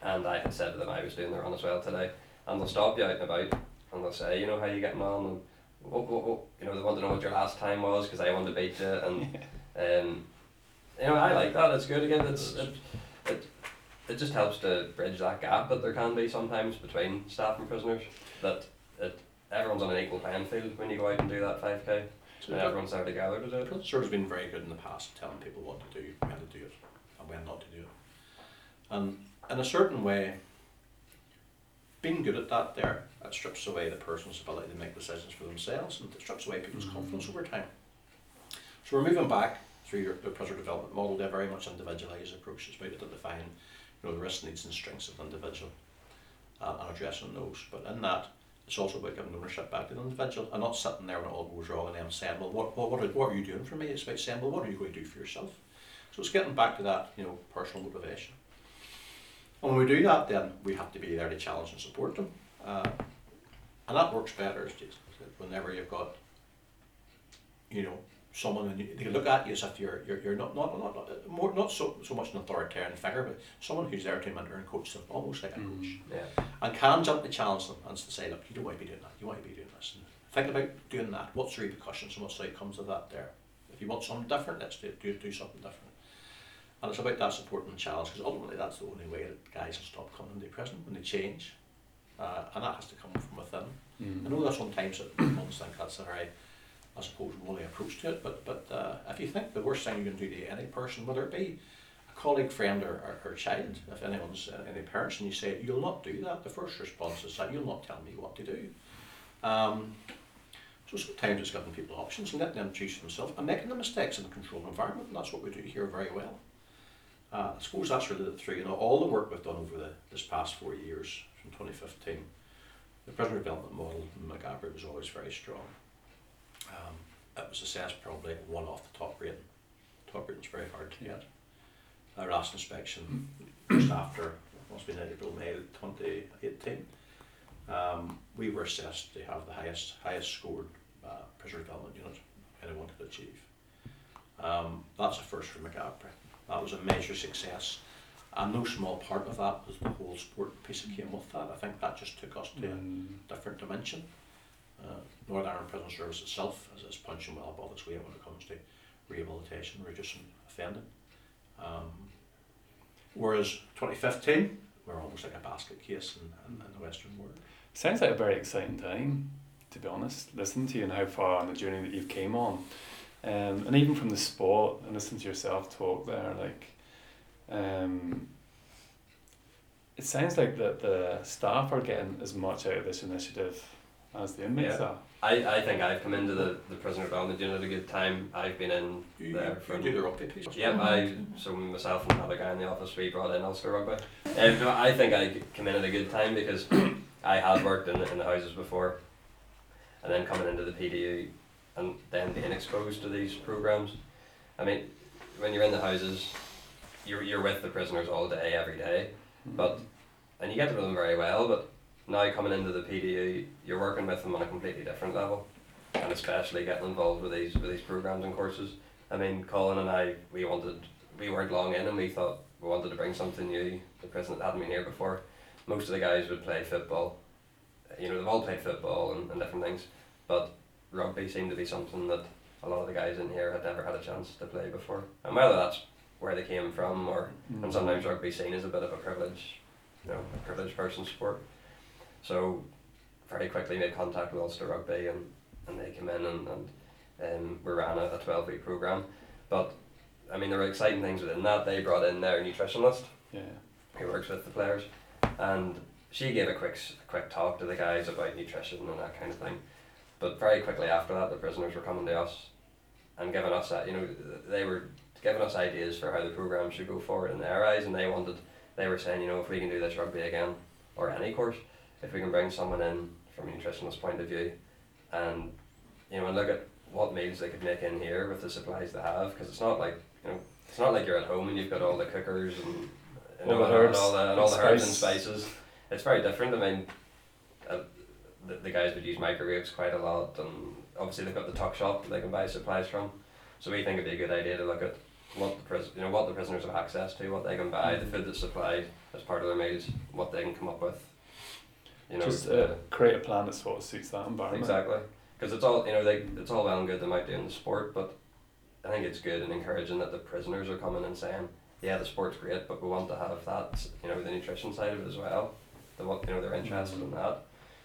Speaker 4: and I had said to them I was doing the run as well today, and they'll stop you out and about, and they'll say, you know, how you getting on, and what, what, what you know, they want to know what your last time was because I want to beat you, and um, you know, I like that. It's good again. It's it, it, it just helps to bridge that gap that there can be sometimes between staff and prisoners. That it everyone's on an equal playing field when you go out and do that five k.
Speaker 1: So
Speaker 4: And everyone's there together to do it.
Speaker 1: Prince has been very good in the past, telling people what to do, when to do it, and when not to do it. And in a certain way, being good at that there, it strips away the person's ability to make decisions for themselves and it strips away people's mm-hmm. confidence over time. So we're moving back through your, the prisoner development model to a very much individualised approach. It's about to define you know, the risks, needs and strengths of the individual uh, and addressing those. But in that, it's also about giving ownership back to the individual and not sitting there when it all goes wrong and them saying, well, what, what, what, are, what are you doing for me? It's about saying, well, what are you going to do for yourself? So it's getting back to that, you know, personal motivation. And when we do that, then we have to be there to challenge and support them. Uh, and that works better, whenever you've got, you know, someone and you, they look at you as if you're you're, you're not, not not not more not so so much an authoritarian figure, but someone who's there to mentor and coach them, almost like a coach,
Speaker 4: Yeah.
Speaker 1: and can gently challenge them and say, look, you don't want to be doing that. You want to be doing this. And think about doing that. What's the repercussions and what's the outcomes of that? There, if you want something different, let's do do, do something different. And it's about that support and challenge because ultimately that's the only way that guys will stop coming into prison when they change, uh, and that has to come from within. I know that sometimes that ones think that's a very, I suppose, woolly approach to it, but but uh, if you think the worst thing you can do to any person, whether it be a colleague, friend, or, or, or child, if anyone's uh, any parents, and you say you'll not do that, the first response is that you'll not tell me what to do. Um, so sometimes it's giving people options and letting them choose themselves and making the mistakes in a controlled environment, and that's what we do here very well. Uh, I suppose that's really the three, you know, all the work we've done over the this past four years from 2015 the prisoner development model in Maghaberry was always very strong. Um, it was assessed probably one off the top rating. Top rating is very hard to get. Our last inspection just after, must have been April, May 2018, um, we were assessed to have the highest highest scored uh, prisoner development unit anyone could achieve. Um, that's a first for Maghaberry. That was a major success. And no small part of that was the whole sport piece that came with that. I think that just took us to
Speaker 2: Mm.
Speaker 1: a different dimension. Uh, Northern Ireland Prison Service itself is, is punching well above its weight when it comes to rehabilitation, reducing offending. Um, whereas 2015, we're almost like a basket case in, in, in the Western world.
Speaker 2: Sounds like a very exciting time, to be honest. Listening to you and how far on the journey that you've came on, um, and even from the sport and listening to yourself talk there, like, um, it sounds like that the staff are getting as much out of this initiative as the inmates
Speaker 4: Yeah.
Speaker 2: are.
Speaker 4: I, I think I've come into the, the prisoner development unit at a good time. I've been in
Speaker 1: You,
Speaker 4: there
Speaker 1: you,
Speaker 4: from
Speaker 1: do the rugby piece.
Speaker 4: Yep, I so myself and another guy in the office we brought in Ulster Rugby. Um, no, I think I come in at a good time because I had worked in the, in the houses before, and then coming into the PDU, and then being exposed to these programs. I mean, when you're in the houses, you're you're with the prisoners all day, every day, but and you get to know them very well. But now coming into the PDU, you're working with them on a completely different level, and especially getting involved with these with these programs and courses. I mean, Colin and I, we wanted, we weren't long in, and we thought we wanted to bring something new. The that hadn't been here before. Most of the guys would play football. You know, they've all played football and, and different things, but rugby seemed to be something that a lot of the guys in here had never had a chance to play before. And whether that's where they came from, or
Speaker 2: Mm.
Speaker 4: and sometimes rugby seen as a bit of a privilege, you know, a privileged person sport. So very quickly made contact with Ulster Rugby and, and they came in and, and um, we ran a, a 12 week programme. But I mean, there were exciting things within that. They brought in their nutritionist
Speaker 2: Yeah.
Speaker 4: who works with the players, and she gave a quick a quick talk to the guys about nutrition and that kind of thing. But very quickly after that, the prisoners were coming to us and giving us that. You know, they were giving us ideas for how the program should go forward in their eyes, and they wanted. They were saying, you know, if we can do this rugby again or any course, if we can bring someone in from a nutritionist point of view, and you know, and look at what meals they could make in here with the supplies they have, because it's not like you know, it's not like you're at home and you've got all the cookers and you
Speaker 2: All
Speaker 4: know,
Speaker 2: the
Speaker 4: and
Speaker 2: herbs
Speaker 4: all the, and
Speaker 2: and
Speaker 4: all the herbs and spices. It's very different. I mean, uh, the, the guys would use microwaves quite a lot, and obviously they've got the tuck shop that they can buy supplies from. So we think it'd be a good idea to look at what the pris- you know what the prisoners have access to, what they can buy, the food that's supplied as part of their meals, what they can come up with. You know,
Speaker 2: Just uh, create a plan that sort of suits that environment.
Speaker 4: Exactly, because it's all you know. They it's all well and good they might do in the sport, but I think it's good and encouraging that the prisoners are coming and saying, "Yeah, the sport's great, but we want to have that." You know, the nutrition side of it as well. They want you know they're interested in that.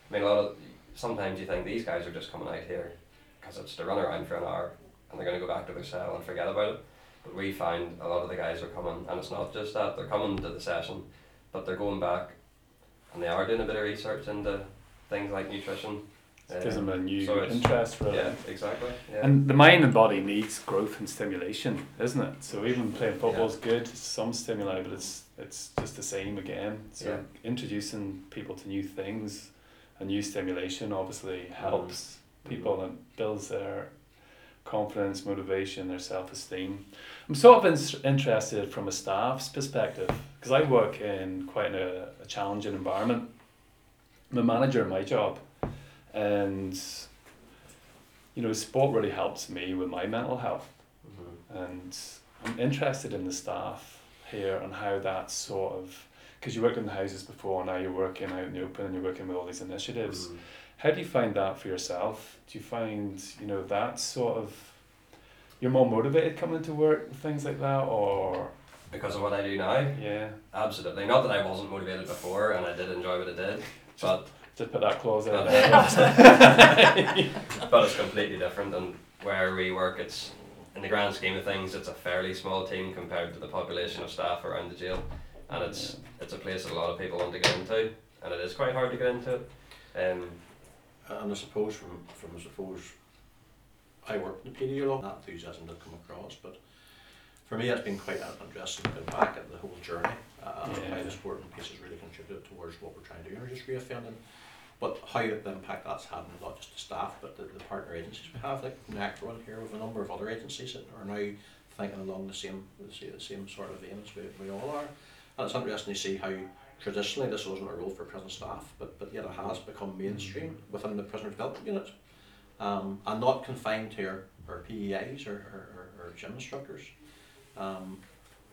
Speaker 4: I mean, a lot of sometimes you think these guys are just coming out here because it's to run around for an hour and they're going to go back to their cell and forget about it. But we find a lot of the guys are coming, and it's not just that they're coming to the session, but they're going back and they are doing a bit of research into things like nutrition.
Speaker 2: It gives them a new
Speaker 4: so
Speaker 2: interest, really.
Speaker 4: Yeah, exactly. Yeah.
Speaker 2: And the mind and body needs growth and stimulation, isn't it? So even playing football is good, it's some stimuli, but it's it's just the same again. So
Speaker 4: Yeah.
Speaker 2: introducing people to new things, a new stimulation obviously mm. helps people mm. and builds their confidence, motivation, their self esteem. I'm sort of in- interested from a staff's perspective because I work in quite a challenging environment. I'm a manager in my job, and you know, sport really helps me with my mental health,
Speaker 4: Mhm.
Speaker 2: and I'm interested in the staff here and how that sort of because you worked in the houses before, now you're working out in the open and you're working with all these initiatives.
Speaker 4: Mhm.
Speaker 2: How do you find that for yourself? Do you find you know that sort of you're more motivated coming to work with things like that, or
Speaker 4: Because of what I do now,
Speaker 2: yeah,
Speaker 4: absolutely. Not that I wasn't motivated before, and I did enjoy what I did, but
Speaker 2: just put that clause out
Speaker 4: But-
Speaker 2: there.
Speaker 4: but it's completely different. And where we work, it's in the grand scheme of things, it's a fairly small team compared to the population of staff around the jail, and it's it's a place that a lot of people want to get into, and it is quite hard to get into. Um,
Speaker 1: And I suppose from, from I suppose, I worked in the PD a lot, that enthusiasm did come across, but for me it's been quite an interesting looking back at the whole journey, uh, and how the sporting piece has really contributed towards what we're trying to do, and just reoffending, but how the impact that's had on not just the staff, but the, the partner agencies we have, like one here, with a number of other agencies that are now thinking along the same, the same, sort of vein as we, we all are. And it's interesting to see how traditionally this wasn't a role for prison staff, but, but yet it has become mainstream within the prisoner development unit. Um, and not confined to our, our PEIs or, or, or, or gym instructors. Um,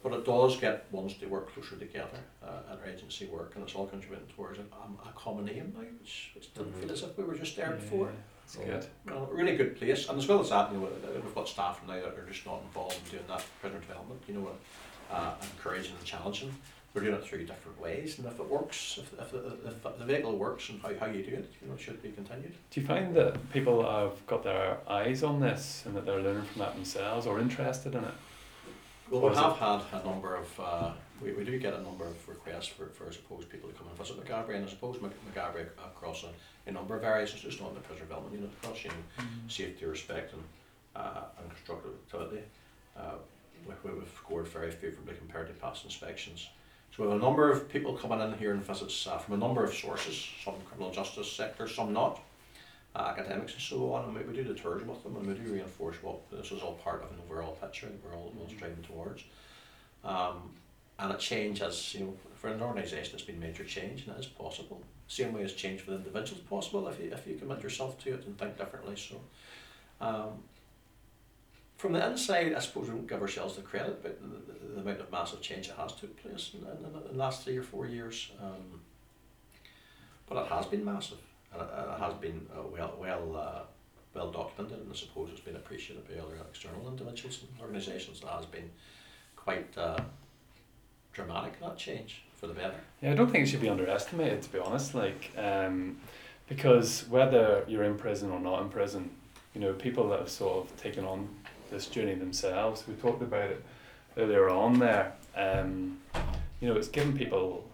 Speaker 1: but it does get ones to work closer together uh, at our agency work, and it's all contributing towards a, um, a common aim now, which, which didn't feel as if we were just there before.
Speaker 2: It's good.
Speaker 1: Well, a really good place, and as well as that, you know, uh, we've got staff now that are just not involved in doing that prisoner development, you know, uh, encouraging and challenging. We're doing it through different ways, and if it works, if, if, the- if the vehicle works and how, how you do it, you know, it should be continued.
Speaker 2: Do you find that people have got their eyes on this and that they're learning from that themselves or interested in it?
Speaker 1: Well, we have had a number of, uh, we, we do get a number of requests for, for I suppose, people to come and visit Maghaberry, and I suppose Mc- Maghaberry across a, a number of areas, it's just not in the prisoner development unit, across, you know, safety, respect, and, uh, and constructive activity. Uh, we, we- we've scored very favourably compared to past inspections. So we have a number of people coming in here and visits uh, from a number of sources, some criminal justice sector, some not, academics and so on, and we, we do the tours with them and we do reinforce what this is all part of an overall picture that we're all, all striving towards. Um, and a change as, you know, for an organisation it's been major change and it is possible. Same way as change for the individuals possible if you, if you commit yourself to it and think differently. So um, from the inside, I suppose we don't give ourselves the credit, but the, the, the amount of massive change that has took place in, in, in the last three or four years. Um, but it has been massive, and it, and it has been uh, well, well, uh, well documented, and I suppose it's been appreciated by other external individuals and organisations. It has been quite uh, dramatic that change for the better.
Speaker 2: Yeah, I don't think it should be underestimated, to be honest. Like, um, because whether you're in prison or not in prison, you know, people that have sort of taken on this journey themselves, we talked about it earlier on there. Um, you know, it's given people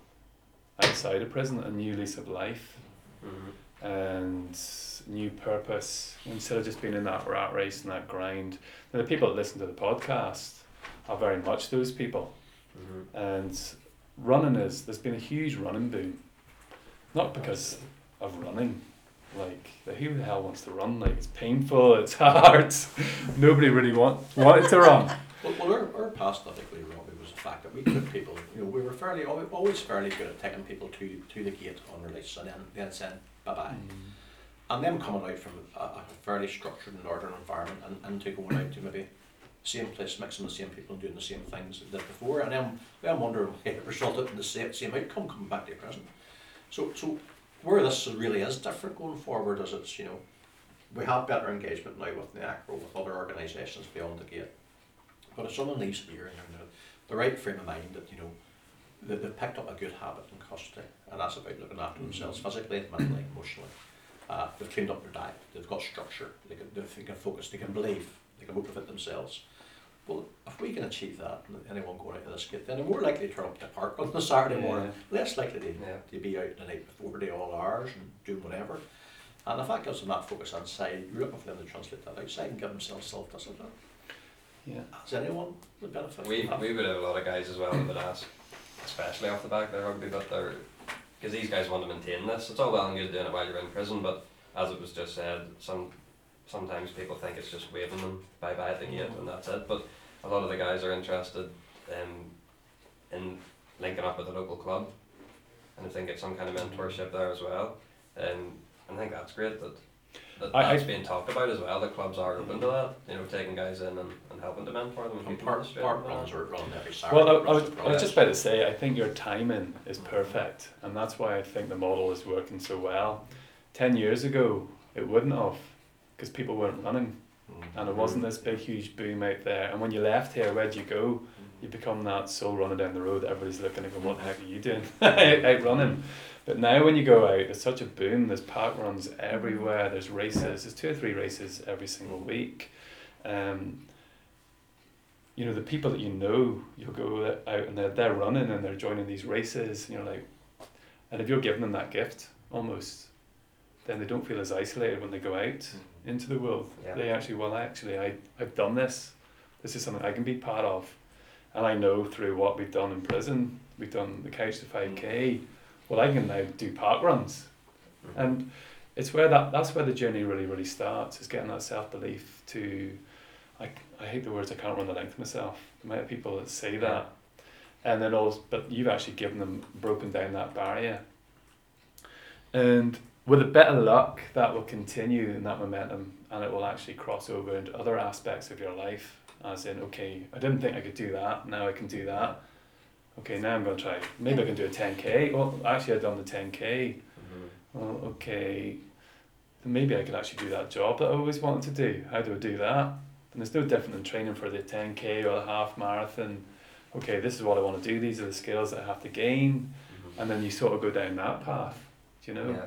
Speaker 2: outside of prison a new lease of life
Speaker 4: mhm.
Speaker 2: And new purpose instead of just being in that rat race and that grind. And the people that listen to the podcast are very much those people.
Speaker 4: Mhm.
Speaker 2: And running is there's been a huge running boom. Not because of running. Like who the hell wants to run? Like it's painful, it's hard. Nobody really want wanted to run.
Speaker 1: Well, well our, our past ethically Robbie was the fact that we took people, you know, we were fairly, always fairly good at taking people to, to the gate on release and then, then saying bye bye. Mm. And them coming out from a, a fairly structured and ordered environment and, and to going out to maybe same place, mixing the same people and doing the same things they did before, and then then wondering why it resulted in the same, same outcome coming back to prison. So so where this really is different going forward is it's you know we have better engagement now with the ACRO, with other organisations beyond the gate. But if someone leaves here and they're in the, the right frame of mind that you know they, they've picked up a good habit in custody, and that's about looking after themselves physically, mentally, emotionally. Uh, they've cleaned up their diet, they've got structure, they can, they can focus, they can believe, they can motivate themselves. Well, if we can achieve that, and anyone going out of this gate, then they're more likely to turn up to park on the Saturday morning, less likely to,
Speaker 4: Yeah.
Speaker 1: to be out the night before to all hours and doing whatever. And if that gives them that focus inside, you're looking for them to translate that outside and give themselves self discipline.
Speaker 2: Yeah.
Speaker 1: Has anyone would benefit
Speaker 4: We,
Speaker 1: from that.
Speaker 4: we would have a lot of guys as well that would ask, especially off the back of rugby, but they're because these guys want to maintain this. It's all well and good doing it while you're in prison, but as it was just said, some sometimes people think it's just waving them bye bye at the gate and that's it. But a lot of the guys are interested um, in linking up with a local club, and I think it's some kind of mentorship there as well. Um, and I think that's great that that
Speaker 2: I- I-
Speaker 4: that's being talked about as well. The clubs are open to that. You know, taking guys in and, and helping to mentor them.
Speaker 1: And
Speaker 4: keeping
Speaker 1: park,
Speaker 4: them straight
Speaker 1: park
Speaker 4: and
Speaker 1: runs
Speaker 4: that.
Speaker 1: are run every Saturday.
Speaker 2: Well, I, I, was, I was just
Speaker 1: province.
Speaker 2: about to say, I think your timing is perfect, and that's why I think the model is working so well. Ten years ago, it wouldn't have, because people weren't running, and it mm-hmm. wasn't this big, huge boom out there. And when you left here, where'd you go? You become that sole runner down the road. That everybody's looking and going, "What the heck are you doing out, out running?" But now, when you go out, it's such a boom. There's park runs everywhere. There's races. There's two or three races every single week. Um, you know the people that you know you'll go out and they're, they're running and they're joining these races and you're like and if you're giving them that gift almost then they don't feel as isolated when they go out into the world
Speaker 4: Yeah.
Speaker 2: they actually well actually I, I've done this this is something I can be part of and I know through what we've done in prison we've done the couch to 5k well I can now do park runs.
Speaker 4: Mhm.
Speaker 2: and it's where that that's where the journey really really starts is getting that self-belief to I, I hate the words I can't run the length myself the amount of people that say that. And then also but you've actually given them broken down that barrier. And with a bit of luck that will continue in that momentum and it will actually cross over into other aspects of your life as in okay I didn't think I could do that now I can do that okay now I'm going to try maybe I can do a 10k well actually I've done the 10k
Speaker 4: Mhm.
Speaker 2: well, okay, then maybe I could actually do that job that I always wanted to do. How do I do that? And it's no different than training for the 10k or the half marathon. Okay, this is what I want to do, these are the skills that I have to gain,
Speaker 4: Mhm.
Speaker 2: and then you sort of go down that path, do you know?
Speaker 4: Yeah.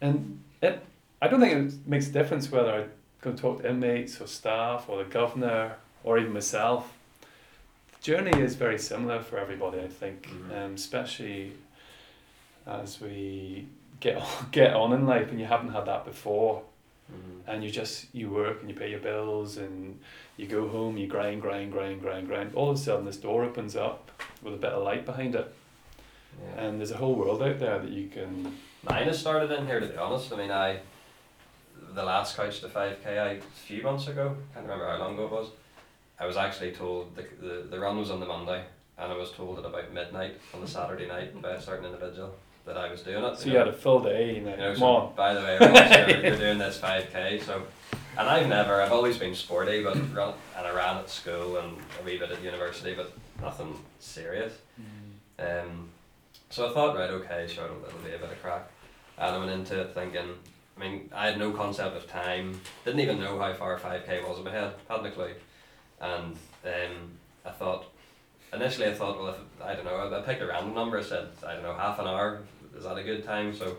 Speaker 2: And it, I don't think it makes a difference whether I go and talk to inmates or staff or the governor or even myself. Journey is very similar for everybody, I think,
Speaker 4: Mhm.
Speaker 2: um, especially as we get on, get on in life and you haven't had that before
Speaker 4: Mhm.
Speaker 2: and you just you work and you pay your bills and you go home you grind grind grind grind grind all of a sudden this door opens up with a bit of light behind it
Speaker 4: Yeah.
Speaker 2: and there's a whole world out there that you can
Speaker 4: Mine has started in here to be honest. I mean, I the last couch to five k I a few months ago. Can't remember how long ago it was. I was actually told the the, the run was on the Monday, and I was told at about midnight on the Saturday night by a certain individual that I was doing it.
Speaker 2: so you had a full day you know,
Speaker 4: You know,
Speaker 2: come
Speaker 4: so
Speaker 2: on
Speaker 4: by the way, you're, doing this 5k. So, and I've never, I've always been sporty, but run, and I ran at school and a wee bit at university, but nothing serious. Um, so I thought, right, okay, sure, it'll, it'll be a bit of crack. And I went into it thinking, I mean, I had no concept of time, didn't even know how far 5k was in my head, Had no clue. And um, I thought, initially I thought, well, if I don't know, I, I picked a random number. I said, I don't know, half an hour. Is that a good time? So,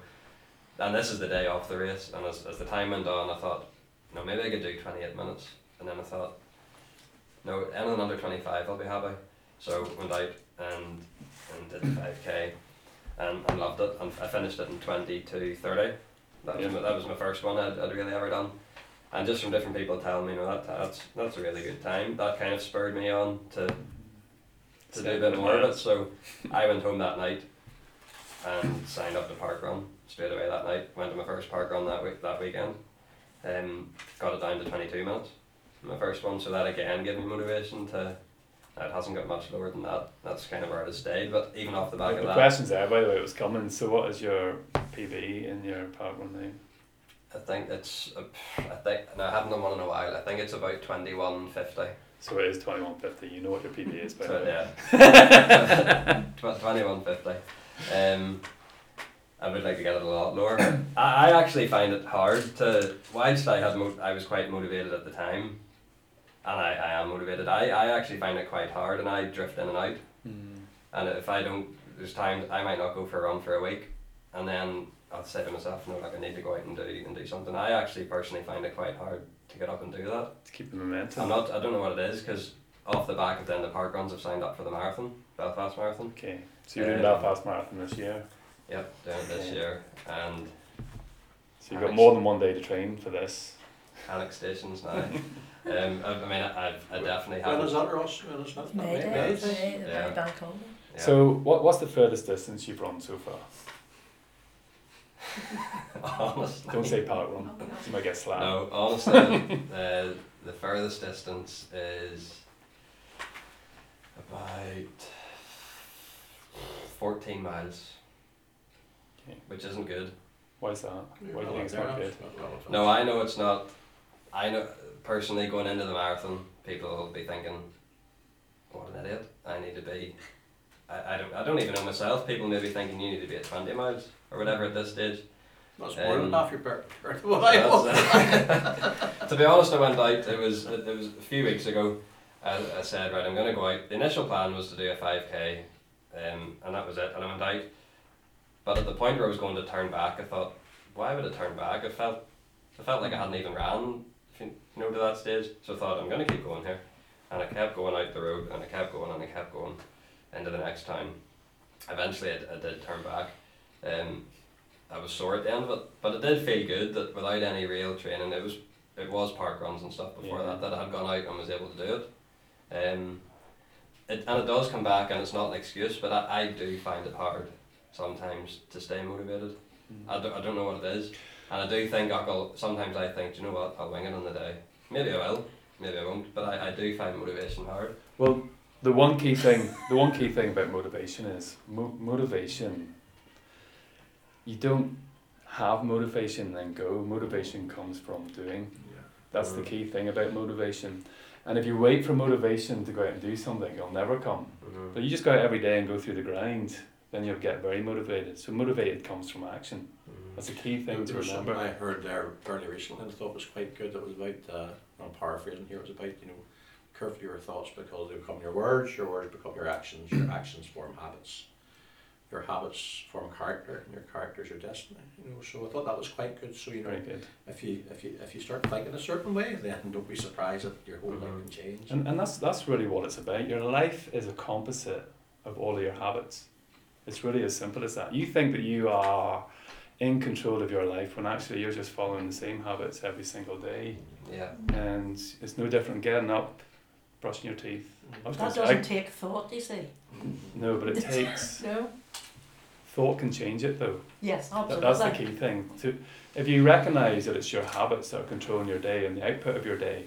Speaker 4: and this is the day off the race. And as, as the time went on, I thought, no, maybe I could do twenty eight minutes. And then I thought, no, anything under twenty five, I'll be happy. So went out and and did the five k, and, and loved it. And I finished it in twenty two thirty. That was my, that was my first one I'd, I'd really ever done. And just from different people telling me, you know, that that's that's a really good time. That kind of spurred me on to to do a bit more of it. So I went home that night and signed up to park run straight away that night. Went to my first park run that week that weekend. Um, got it down to twenty two minutes. My first one, so that again gave me motivation to. It hasn't got much lower than that. That's kind of where it stayed. But even off the back of
Speaker 2: the
Speaker 4: that,
Speaker 2: question's there by the way it was coming so what is your PB in your park run name
Speaker 4: I think it's. Uh, I think no, I haven't done one in a while. I think it's about twenty one fifty.
Speaker 2: so it is 2150 you know what your PB is by the way
Speaker 4: yeah. Twenty one fifty. Um, I would like to get it a lot lower. I, I actually find it hard to. Whilst I had, mo- I was quite motivated at the time, and I, I am motivated. I, I actually find it quite hard, and I drift in and out.
Speaker 2: Mm.
Speaker 4: And if I don't, there's times I might not go for a run for a week, and then I'll say to myself, no, like I need to go out and do and do something. I actually personally find it quite hard to get up and do that.
Speaker 2: to keep the momentum
Speaker 4: I'm not. I don't know what it is because off the back of then the park runs, I've signed up for the marathon, Belfast Marathon.
Speaker 2: okay so you're doing
Speaker 4: Um,
Speaker 2: Belfast Marathon this year
Speaker 4: Yep, doing it this
Speaker 2: Okay.
Speaker 4: year, and
Speaker 2: so you've got more than one day to train for this
Speaker 4: Annex stations now. um, I, I mean, I, I've- I definitely
Speaker 1: When is
Speaker 4: have.
Speaker 1: that, Ross? When is that?
Speaker 3: May
Speaker 1: May-
Speaker 3: Day,
Speaker 1: May?
Speaker 3: it's May, the
Speaker 4: Yeah.
Speaker 3: bank holiday.
Speaker 4: Yeah.
Speaker 2: so what, what's the furthest distance you've run so far
Speaker 4: honestly,
Speaker 2: don't say park run
Speaker 5: Oh,
Speaker 2: you might get slapped
Speaker 4: no. Honestly, uh, the furthest distance is about fourteen miles,
Speaker 2: Okay.
Speaker 4: which isn't good.
Speaker 2: Why is that? Why do you think it's not good?
Speaker 4: No, I know it's not. I know personally going into the marathon, people will be thinking, "What an idiot! I need to be." I, I don't. I don't even know myself. People may be thinking you need to be at twenty miles or whatever at this stage.
Speaker 1: That's more than
Speaker 4: Um,
Speaker 1: half your per- per- what
Speaker 4: That's- to be honest, I went out. It was it, was a few weeks ago. I, I said, right, I'm going to go out. The initial plan was to do a five k, um, and that was it. And I went out. But at the point where I was going to turn back, I thought, why would I turn back? I felt, I felt like I hadn't even ran, if you know, to that stage. So I thought, I'm going to keep going here, and I kept going out the road, and I kept going, and I kept going, into the next town. Eventually, I, I did turn back. Um, I was sore at the end of it, but it did feel good that without any real training, it was it was park runs and stuff before
Speaker 2: Yeah.
Speaker 4: that that I had gone out and was able to do it. Um, it and it does come back, and it's not an excuse, but I, I do find it hard sometimes to stay motivated. I, do, I don't know what it is, and I do think I'll sometimes I think, "Do you know what, I'll wing it on the day. Maybe I will, maybe I won't, but I, I do find motivation hard.
Speaker 2: Well, the one key thing, the one key thing about motivation is mo- motivation. You don't have motivation and then go. Motivation comes from doing. That's the
Speaker 4: Mm.
Speaker 2: key thing about motivation. And if you wait for motivation to go out and do something, it'll never come. But you just go out every day and go through the grind, then you'll get very motivated. So motivated comes from action. That's a key thing to
Speaker 1: There was something
Speaker 2: remember.
Speaker 1: I heard there fairly recently and I thought was quite good. It was about, uh, I'm paraphrasing here, it was about, you know, curve your thoughts because they become your words, your words become your actions, your actions form habits. Your habits form character, and your character is your destiny. You know, so I thought that was quite good. So you know,
Speaker 2: good.
Speaker 1: if you if you if you start thinking a certain way, then don't be surprised that your whole life
Speaker 4: Mhm.
Speaker 1: can change.
Speaker 2: And, and that's that's really what it's about. Your life is a composite of all of your habits. It's really as simple as that. You think that you are in control of your life when actually you're just following the same habits every single day.
Speaker 4: Yeah.
Speaker 2: And it's no different getting up, brushing your teeth. I was
Speaker 3: That doesn't take thought, do you see.
Speaker 2: no, but it takes
Speaker 3: No?
Speaker 2: Thought can change it though.
Speaker 3: Yes,
Speaker 2: That,
Speaker 3: absolutely.
Speaker 2: that's the key thing. To if you recognise that it's your habits that are controlling your day and the output of your day,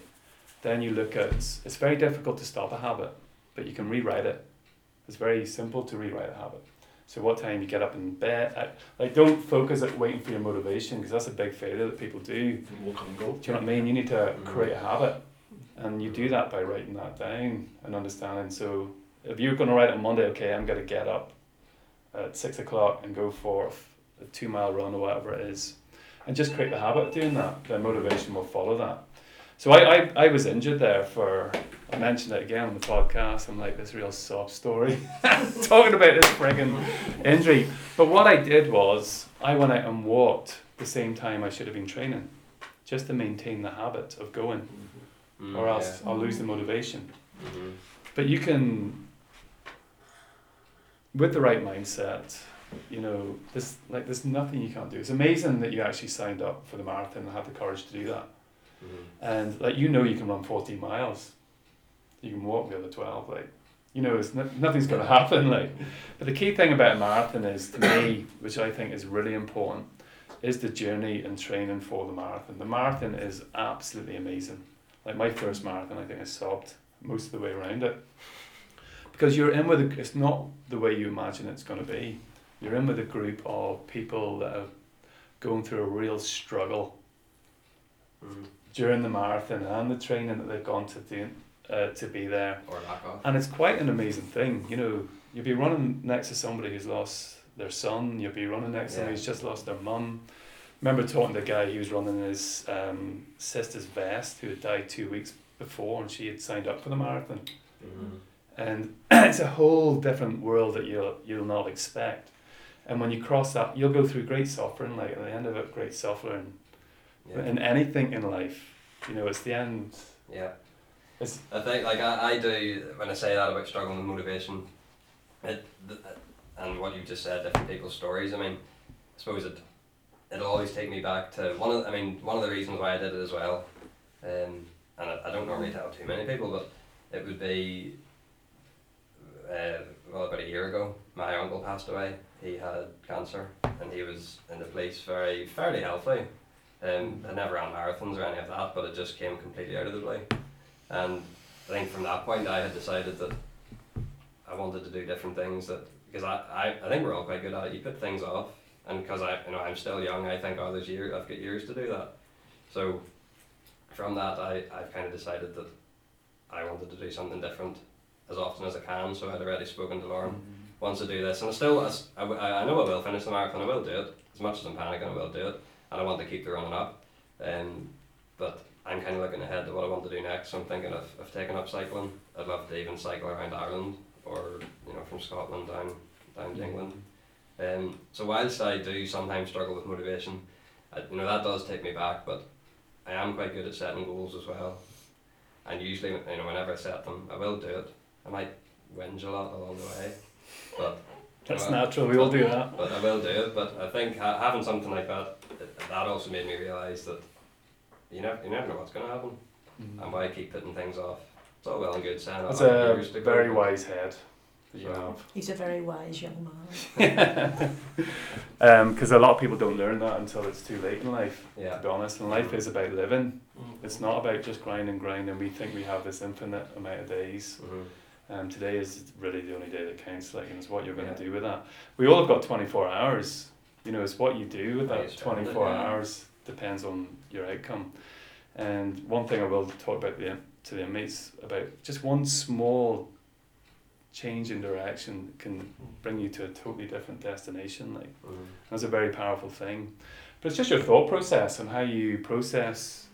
Speaker 2: then you look at it's very difficult to stop a habit, but you can rewrite it. It's very simple to rewrite a habit. So what time you get up in bed, uh, like don't focus at waiting for your motivation because that's a big failure that people do.
Speaker 1: And we'll and go.
Speaker 2: Do you know what I mean? You need to create a habit, and you do that by writing that down and understanding. So if you're going to write on Monday, okay, I'm going to get up at six o'clock and go for a two mile run or whatever it is, and just create the habit of doing that, then motivation will follow that. So I, I, I was injured there for, I mentioned it again on the podcast, I'm like this real sob story, talking about this frigging injury. But what I did was, I went out and walked the same time I should have been training, just to maintain the habit of going,
Speaker 4: Mm,
Speaker 2: or else I'll lose the motivation.
Speaker 4: Yeah. Mhm.
Speaker 2: But you can, with the right mindset, you know, there's like there's nothing you can't do. It's amazing that you actually signed up for the marathon and had the courage to do that.
Speaker 4: Mhm.
Speaker 2: And like you know, you can run 14 miles. You can walk the other 12. Like, you know, it's no, nothing's going to happen. Like, but the key thing about a marathon is to me, which I think is really important, is the journey and training for the marathon. The marathon is absolutely amazing. Like my first marathon, I think I sobbed most of the way around it because you're in with a, it's not the way you imagine it's going to be. You're in with a group of people that are going through a real struggle
Speaker 4: Mhm.
Speaker 2: during the marathon and the training that they've gone to do uh, to be there.
Speaker 4: Or lack of.
Speaker 2: And it's quite an amazing thing. You know, you'll be running next to somebody who's lost their son. You'll be running next to somebody who's just lost their mum. Remember talking to the guy who was running his um, sister's vest who had died two weeks before and she had signed up for the marathon.
Speaker 4: Mhm.
Speaker 2: And it's a whole different world that you'll you'll not expect. And when you cross that, you'll go through great suffering. Like at the end of it, great suffering.
Speaker 4: Yeah.
Speaker 2: In anything in life, you know, it's the end.
Speaker 4: Yeah.
Speaker 2: It's
Speaker 4: I think like I, I do when I say that about struggling with motivation, it th- and what you just said, different people's stories. I mean, I suppose it it'll always take me back to one of I mean one of the reasons why I did it as well, um, and I, I don't normally tell too many people, but it would be uh, well about a year ago. My uncle passed away. He had cancer, and he was in the police very fairly healthy. Um, I never ran marathons or any of that, but it just came completely out of the blue. And I think from that point, I had decided that I wanted to do different things. That because I, I, I think we're all quite good at it. You put things off, and because I you know I'm still young, I think oh there's years I've got years to do that. So from that, I I've kind of decided that I wanted to do something different as often as I can. So I'd already spoken to Lauren once I do this, and I still as I, I I know I will finish the marathon. I will do it as much as I'm panicking. I will do it, and I want to keep the running up. Um, but I'm kind of looking ahead to what I want to do next. So I'm thinking of, of taking up cycling. I'd love to even cycle around Ireland or you know from Scotland down down to England. Um, so whilst I do sometimes struggle with motivation, I, you know that does take me back. But I am quite good at setting goals as well. And usually, you know, whenever I set them, I will do it. I might whinge a lot along the way, but
Speaker 2: That's
Speaker 4: Well,
Speaker 2: natural. We all do that.
Speaker 4: but I will do it. But I think ha- having something like that, that also made me realise that you never, you never know what's going to happen, and why I keep putting things off. It's all well and good saying.
Speaker 2: That's
Speaker 4: "Oh,
Speaker 2: a
Speaker 4: years to go,"
Speaker 2: very wise head that you
Speaker 4: So-
Speaker 3: He's a very wise young man.
Speaker 2: Because a lot of people don't learn that until it's too late in life,
Speaker 4: Yeah.
Speaker 2: to be honest. And life is about living.
Speaker 1: Mm.
Speaker 2: It's not about just grinding, grinding. We think we have this infinite amount of days.
Speaker 4: Mhm.
Speaker 2: Um, today is really the only day that counts, like, and it's what you're going to
Speaker 4: Yeah.
Speaker 2: do with that. We all have got 24 hours. You know, it's what you do with that 24 hours depends on your outcome. And one thing I will talk about the, to the inmates about just one small change in direction can bring you to a totally different destination. Like
Speaker 4: Mhm.
Speaker 2: that's a very powerful thing. But it's just your thought process and how you process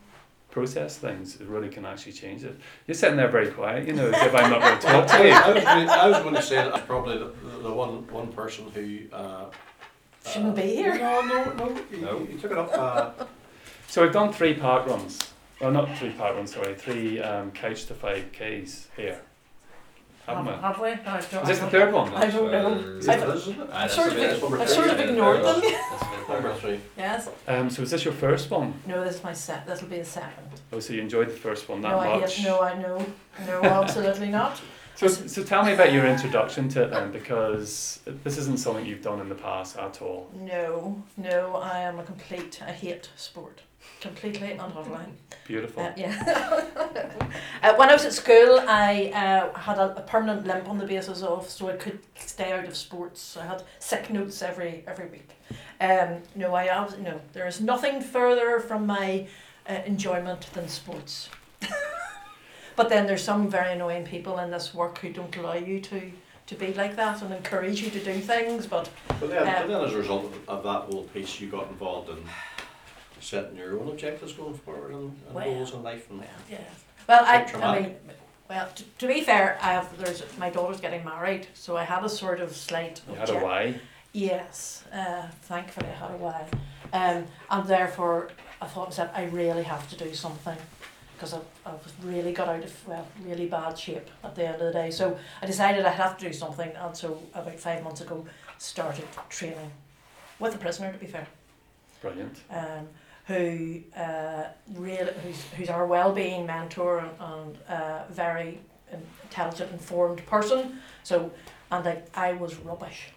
Speaker 2: process things. Really can actually change it. You're sitting there very quiet, you know, as if I'm not going to talk to you.
Speaker 1: I was, going, I was going to say that probably the, the one one person who uh,
Speaker 3: Shouldn't be here.
Speaker 1: No, no, no. You,
Speaker 4: No.
Speaker 1: you took it up. Uh,
Speaker 2: So we've done three park runs. Well, not three park runs, sorry, three um, couch to 5Ks here. Haven't we?
Speaker 3: Have, have we? I don't,
Speaker 2: Is this
Speaker 3: I
Speaker 2: the
Speaker 3: don't-
Speaker 2: third one?
Speaker 3: I don't know.
Speaker 1: is
Speaker 3: I-
Speaker 1: it, isn't it?
Speaker 3: I've sort of
Speaker 4: be-
Speaker 3: big-
Speaker 4: this will be
Speaker 3: I've sort of ignored them.
Speaker 4: Will
Speaker 1: Number three.
Speaker 3: Yes.
Speaker 2: Um, so is this your first one?
Speaker 3: No, this is my set. This will be the second.
Speaker 2: Oh, so you enjoyed the first one that
Speaker 3: no, I
Speaker 2: much?
Speaker 3: no, I know. No, absolutely not.
Speaker 2: So, so tell me about your introduction to it then, because this isn't something you've done in the past at all.
Speaker 3: No, no, I am a complete. I hate sport. Completely and utterly.
Speaker 2: Beautiful.
Speaker 3: Uh, yeah. uh, when I was at school, I uh, had a, a permanent limp on the basis of so I could stay out of sports. So I had sick notes every every week. Um, no, I abs- no. There is nothing further from my uh, enjoyment than sports. but then there's some very annoying people in this work who don't allow you to to be like that and encourage you to do things. But
Speaker 1: But then,
Speaker 3: Uh,
Speaker 1: but then as a result of, of that whole piece, you got involved in setting your own objectives going forward and, and
Speaker 3: Well,
Speaker 1: goals in life. And,
Speaker 3: yeah. Well, I,
Speaker 1: Quite
Speaker 3: I mean, well, to, to be fair, I have there's my daughter's getting married, so I had a sort of slight.
Speaker 2: You had a
Speaker 3: object-
Speaker 2: why.
Speaker 3: Yes, uh, thankfully I had a why, um, and therefore I thought to myself, I really have to do something, because I, I was really got out of well really bad shape at the end of the day. So I decided I have to do something, and so about five months ago started training with a prisoner. To be fair
Speaker 2: Brilliant.
Speaker 3: um, who uh, really who's, who's our well-being mentor and, and uh, very intelligent, informed person. So, and like I was rubbish,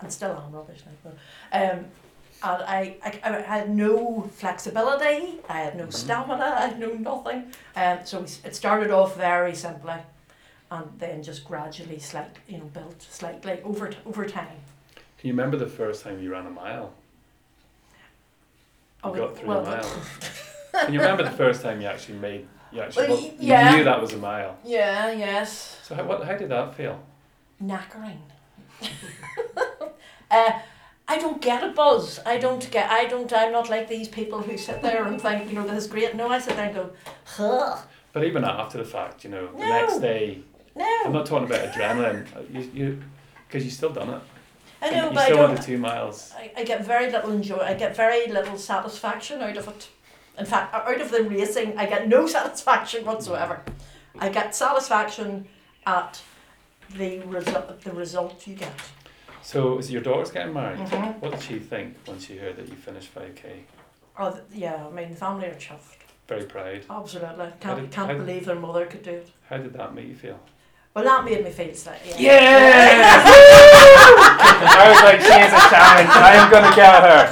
Speaker 3: and still am rubbish now. But, um, and I, I, I had no flexibility. I had no
Speaker 2: Mhm.
Speaker 3: stamina. I had no nothing. Um, so it started off very simply, and then just gradually, slight, you know, built slightly over over time.
Speaker 2: Can you remember the first time you ran a mile? You
Speaker 3: Oh,
Speaker 2: got through
Speaker 3: well,
Speaker 2: a mile. Can you remember the first time you actually made? You actually
Speaker 3: Well,
Speaker 2: well,
Speaker 3: yeah.
Speaker 2: you knew that was a mile.
Speaker 3: Yeah. Yes.
Speaker 2: So how, what, how did that feel?
Speaker 3: knackering. uh, I don't get a buzz. I don't get. I don't. I'm not like these people who sit there and think, you know, this is great. No, I sit there and go, huh?
Speaker 2: But even after the fact, you know, the next day,
Speaker 3: No.
Speaker 2: I'm not talking about adrenaline. uh, You, you, because you still done it.
Speaker 3: I know, but I
Speaker 2: still went
Speaker 3: don't.
Speaker 2: the two miles.
Speaker 3: I, I get very little enjoy. I get very little satisfaction out of it. In fact, out of the racing, I get no satisfaction whatsoever. I get satisfaction at the result. The result you get.
Speaker 2: So, is your daughter's getting married?
Speaker 3: Mhm.
Speaker 2: What did she think when she heard that you finished 5k?
Speaker 3: Oh, th- yeah. I mean, the family are chuffed.
Speaker 2: Very proud.
Speaker 3: Absolutely. Can't
Speaker 2: did-
Speaker 3: can't
Speaker 2: how did-
Speaker 3: believe their mother could do it.
Speaker 2: How did that make you feel?
Speaker 3: Well, that made me feel slightly.
Speaker 2: Yes! I was like, she is a challenge. I am going to get her.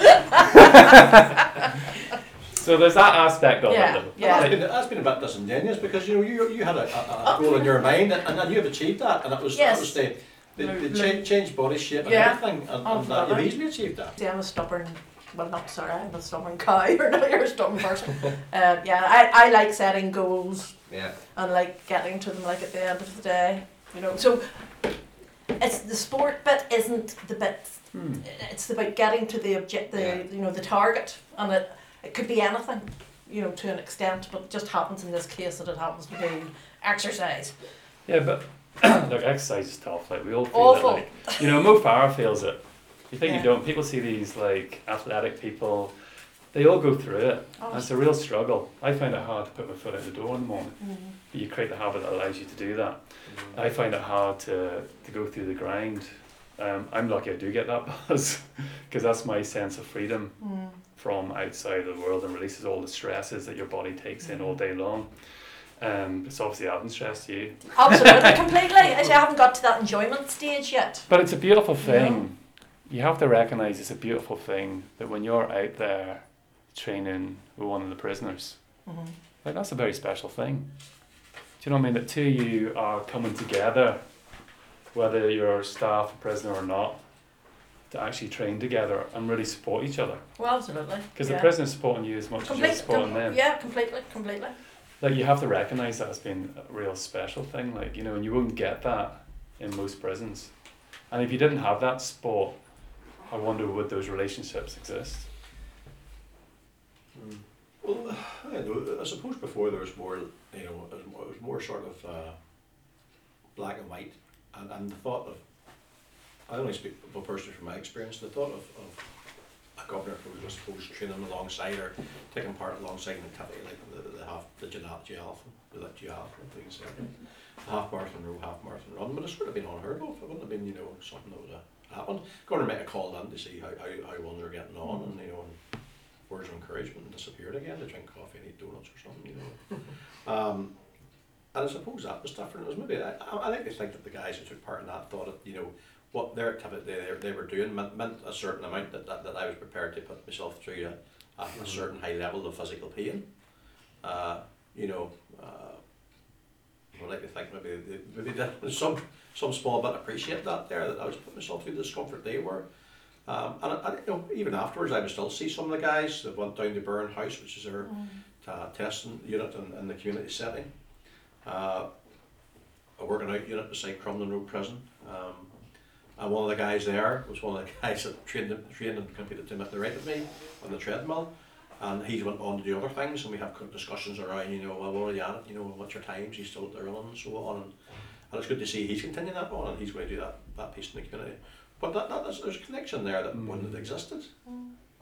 Speaker 2: so there's that aspect of
Speaker 3: Yeah,
Speaker 2: it. though.
Speaker 3: yeah.
Speaker 1: That's been, that's been a bit disingenuous because you know you, you had a, a, a goal in your mind and, and you have achieved that and it was
Speaker 3: Yes.
Speaker 1: that was to They,
Speaker 3: Lo-
Speaker 1: they
Speaker 3: lo-
Speaker 1: change, change body shape and
Speaker 3: Yeah.
Speaker 1: everything, and,
Speaker 3: Oh,
Speaker 1: and that, you've
Speaker 3: right.
Speaker 1: easily achieved that.
Speaker 3: See, I'm a stubborn, well, not sorry, I'm a stubborn cow, or not, you're a stubborn person. um, yeah, I, I like setting goals
Speaker 4: Yeah.
Speaker 3: and like getting to them like at the end of the day, you know. So it's the sport bit isn't the bit.
Speaker 2: Hmm.
Speaker 3: It's about getting to the object, the
Speaker 4: Yeah.
Speaker 3: you know the target, and it it could be anything, you know, to an extent, but it just happens in this case that it happens to be exercise.
Speaker 2: Yeah, but look, exercise is tough. Like we all feel
Speaker 3: Awful.
Speaker 2: it. Like, you know, Mo Farah feels it. You think
Speaker 3: Yeah.
Speaker 2: you don't? People see these like athletic people. They all go through it.
Speaker 3: Oh,
Speaker 2: it's a real struggle. I find it hard to put my foot out the door in the morning.
Speaker 3: Mhm.
Speaker 2: But you create the habit that allows you to do that. I find it hard to, to go through the grind. Um, I'm lucky I do get that buzz because that's my sense of freedom
Speaker 3: Mm.
Speaker 2: from outside of the world and releases all the stresses that your body takes in all day long. Um, it's obviously adding stress to you.
Speaker 3: Absolutely, completely. I haven't got to that enjoyment stage yet.
Speaker 2: But it's a beautiful
Speaker 3: Yeah.
Speaker 2: thing. You have to recognize it's a beautiful thing that when you're out there training with one of the prisoners,
Speaker 3: Mhm.
Speaker 2: like that's a very special thing. Do you know what I mean? That two of you are coming together, whether you're staff, a prisoner or not, to actually train together and really support each other.
Speaker 3: Well, absolutely.
Speaker 2: Because
Speaker 3: yeah.
Speaker 2: the prisoner's supporting you as much as you're supporting
Speaker 3: com-
Speaker 2: them.
Speaker 3: yeah, completely, completely.
Speaker 2: Like you have to recognize that as being a real special thing. Like you know, and you won't get that in most prisons. And if you didn't have that sport, I wonder would those relationships exist?
Speaker 1: Well, I know. I suppose before there was more, you know, it was more, it was more sort of uh, black and white, and, and the thought of, I only speak well, personally from my experience, the thought of, of a governor who was supposed to training alongside or taking part alongside an activity like the, the half, the duathlon, the duathlon, things like that. half marathon row, half marathon run, but it's sort of been unheard of. It wouldn't have been, you know, something that would have happened. Governor might have called in to see how, how, how ones are getting on, and you know, and words of encouragement and disappeared again to drink coffee and eat donuts or something, you know. um, and I suppose that was different. It was maybe I, I like to think that the guys who took part in that thought that you know what their activity they, they were doing meant, meant a certain amount that, that, that I was prepared to put myself through a, a, a certain high level of physical pain. Uh, you know, uh, I like to think maybe maybe some some small bit appreciate that there that I was putting myself through the discomfort they were. Um, and I, I, you know, even afterwards, I would still see some of the guys that went down to Burren House, which is our uh, testing unit in, in the community setting. Uh, a working out unit beside Crumlin Road Prison. Um, and one of the guys there was one of the guys that trained him, trained and competed to the right of me on the treadmill. And he went on to do other things, and we have discussions around, you know, well, what are you at it? You know, what's your times? He's still at the running and so on. And, and it's good to see he's continuing that on, and he's going to do that, that piece in the community. But that, that is, there's a connection there that wouldn't have existed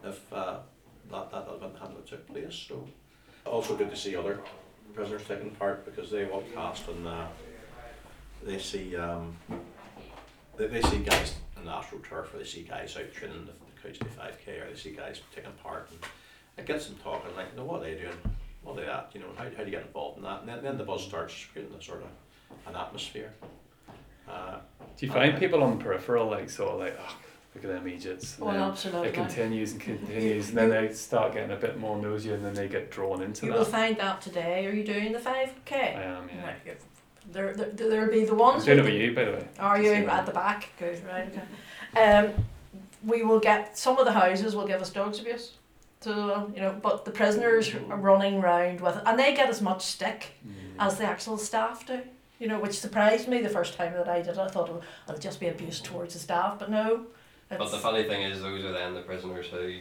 Speaker 1: if uh, that, that event hadn't took place. So also good to see other prisoners taking part because they walk past and uh, they see um, they, they see guys in the AstroTurf or they see guys out training the, the Couch to 5K or they see guys taking part and it gets them talking like, no, what are they doing? What are they at? You know, how, how do you get involved in that? And then, then the buzz starts creating a sort of an atmosphere. Uh,
Speaker 2: Do you find people on the peripheral like sort of like, oh, look at them Egypts? And
Speaker 3: Well, absolutely.
Speaker 2: it continues and continues, and then they start getting a bit more nosy, and then they get drawn into
Speaker 3: You
Speaker 2: that.
Speaker 3: You will find that today. Are you doing the 5K?
Speaker 2: I am, yeah.
Speaker 3: Right. There, there, there'll be the
Speaker 2: I'm
Speaker 3: ones.
Speaker 2: doing it
Speaker 3: with
Speaker 2: you, by the way.
Speaker 3: Are you at the back? Good, right, okay. Um, we will get, some of the houses will give us dogs abuse. So, you know, but the prisoners are running round with it, and they get as much stick
Speaker 2: Mm.
Speaker 3: as the actual staff do. You know, which surprised me the first time that I did it. I thought oh, it'll just be abuse towards the staff, but no.
Speaker 4: But the funny thing is, those are then the prisoners who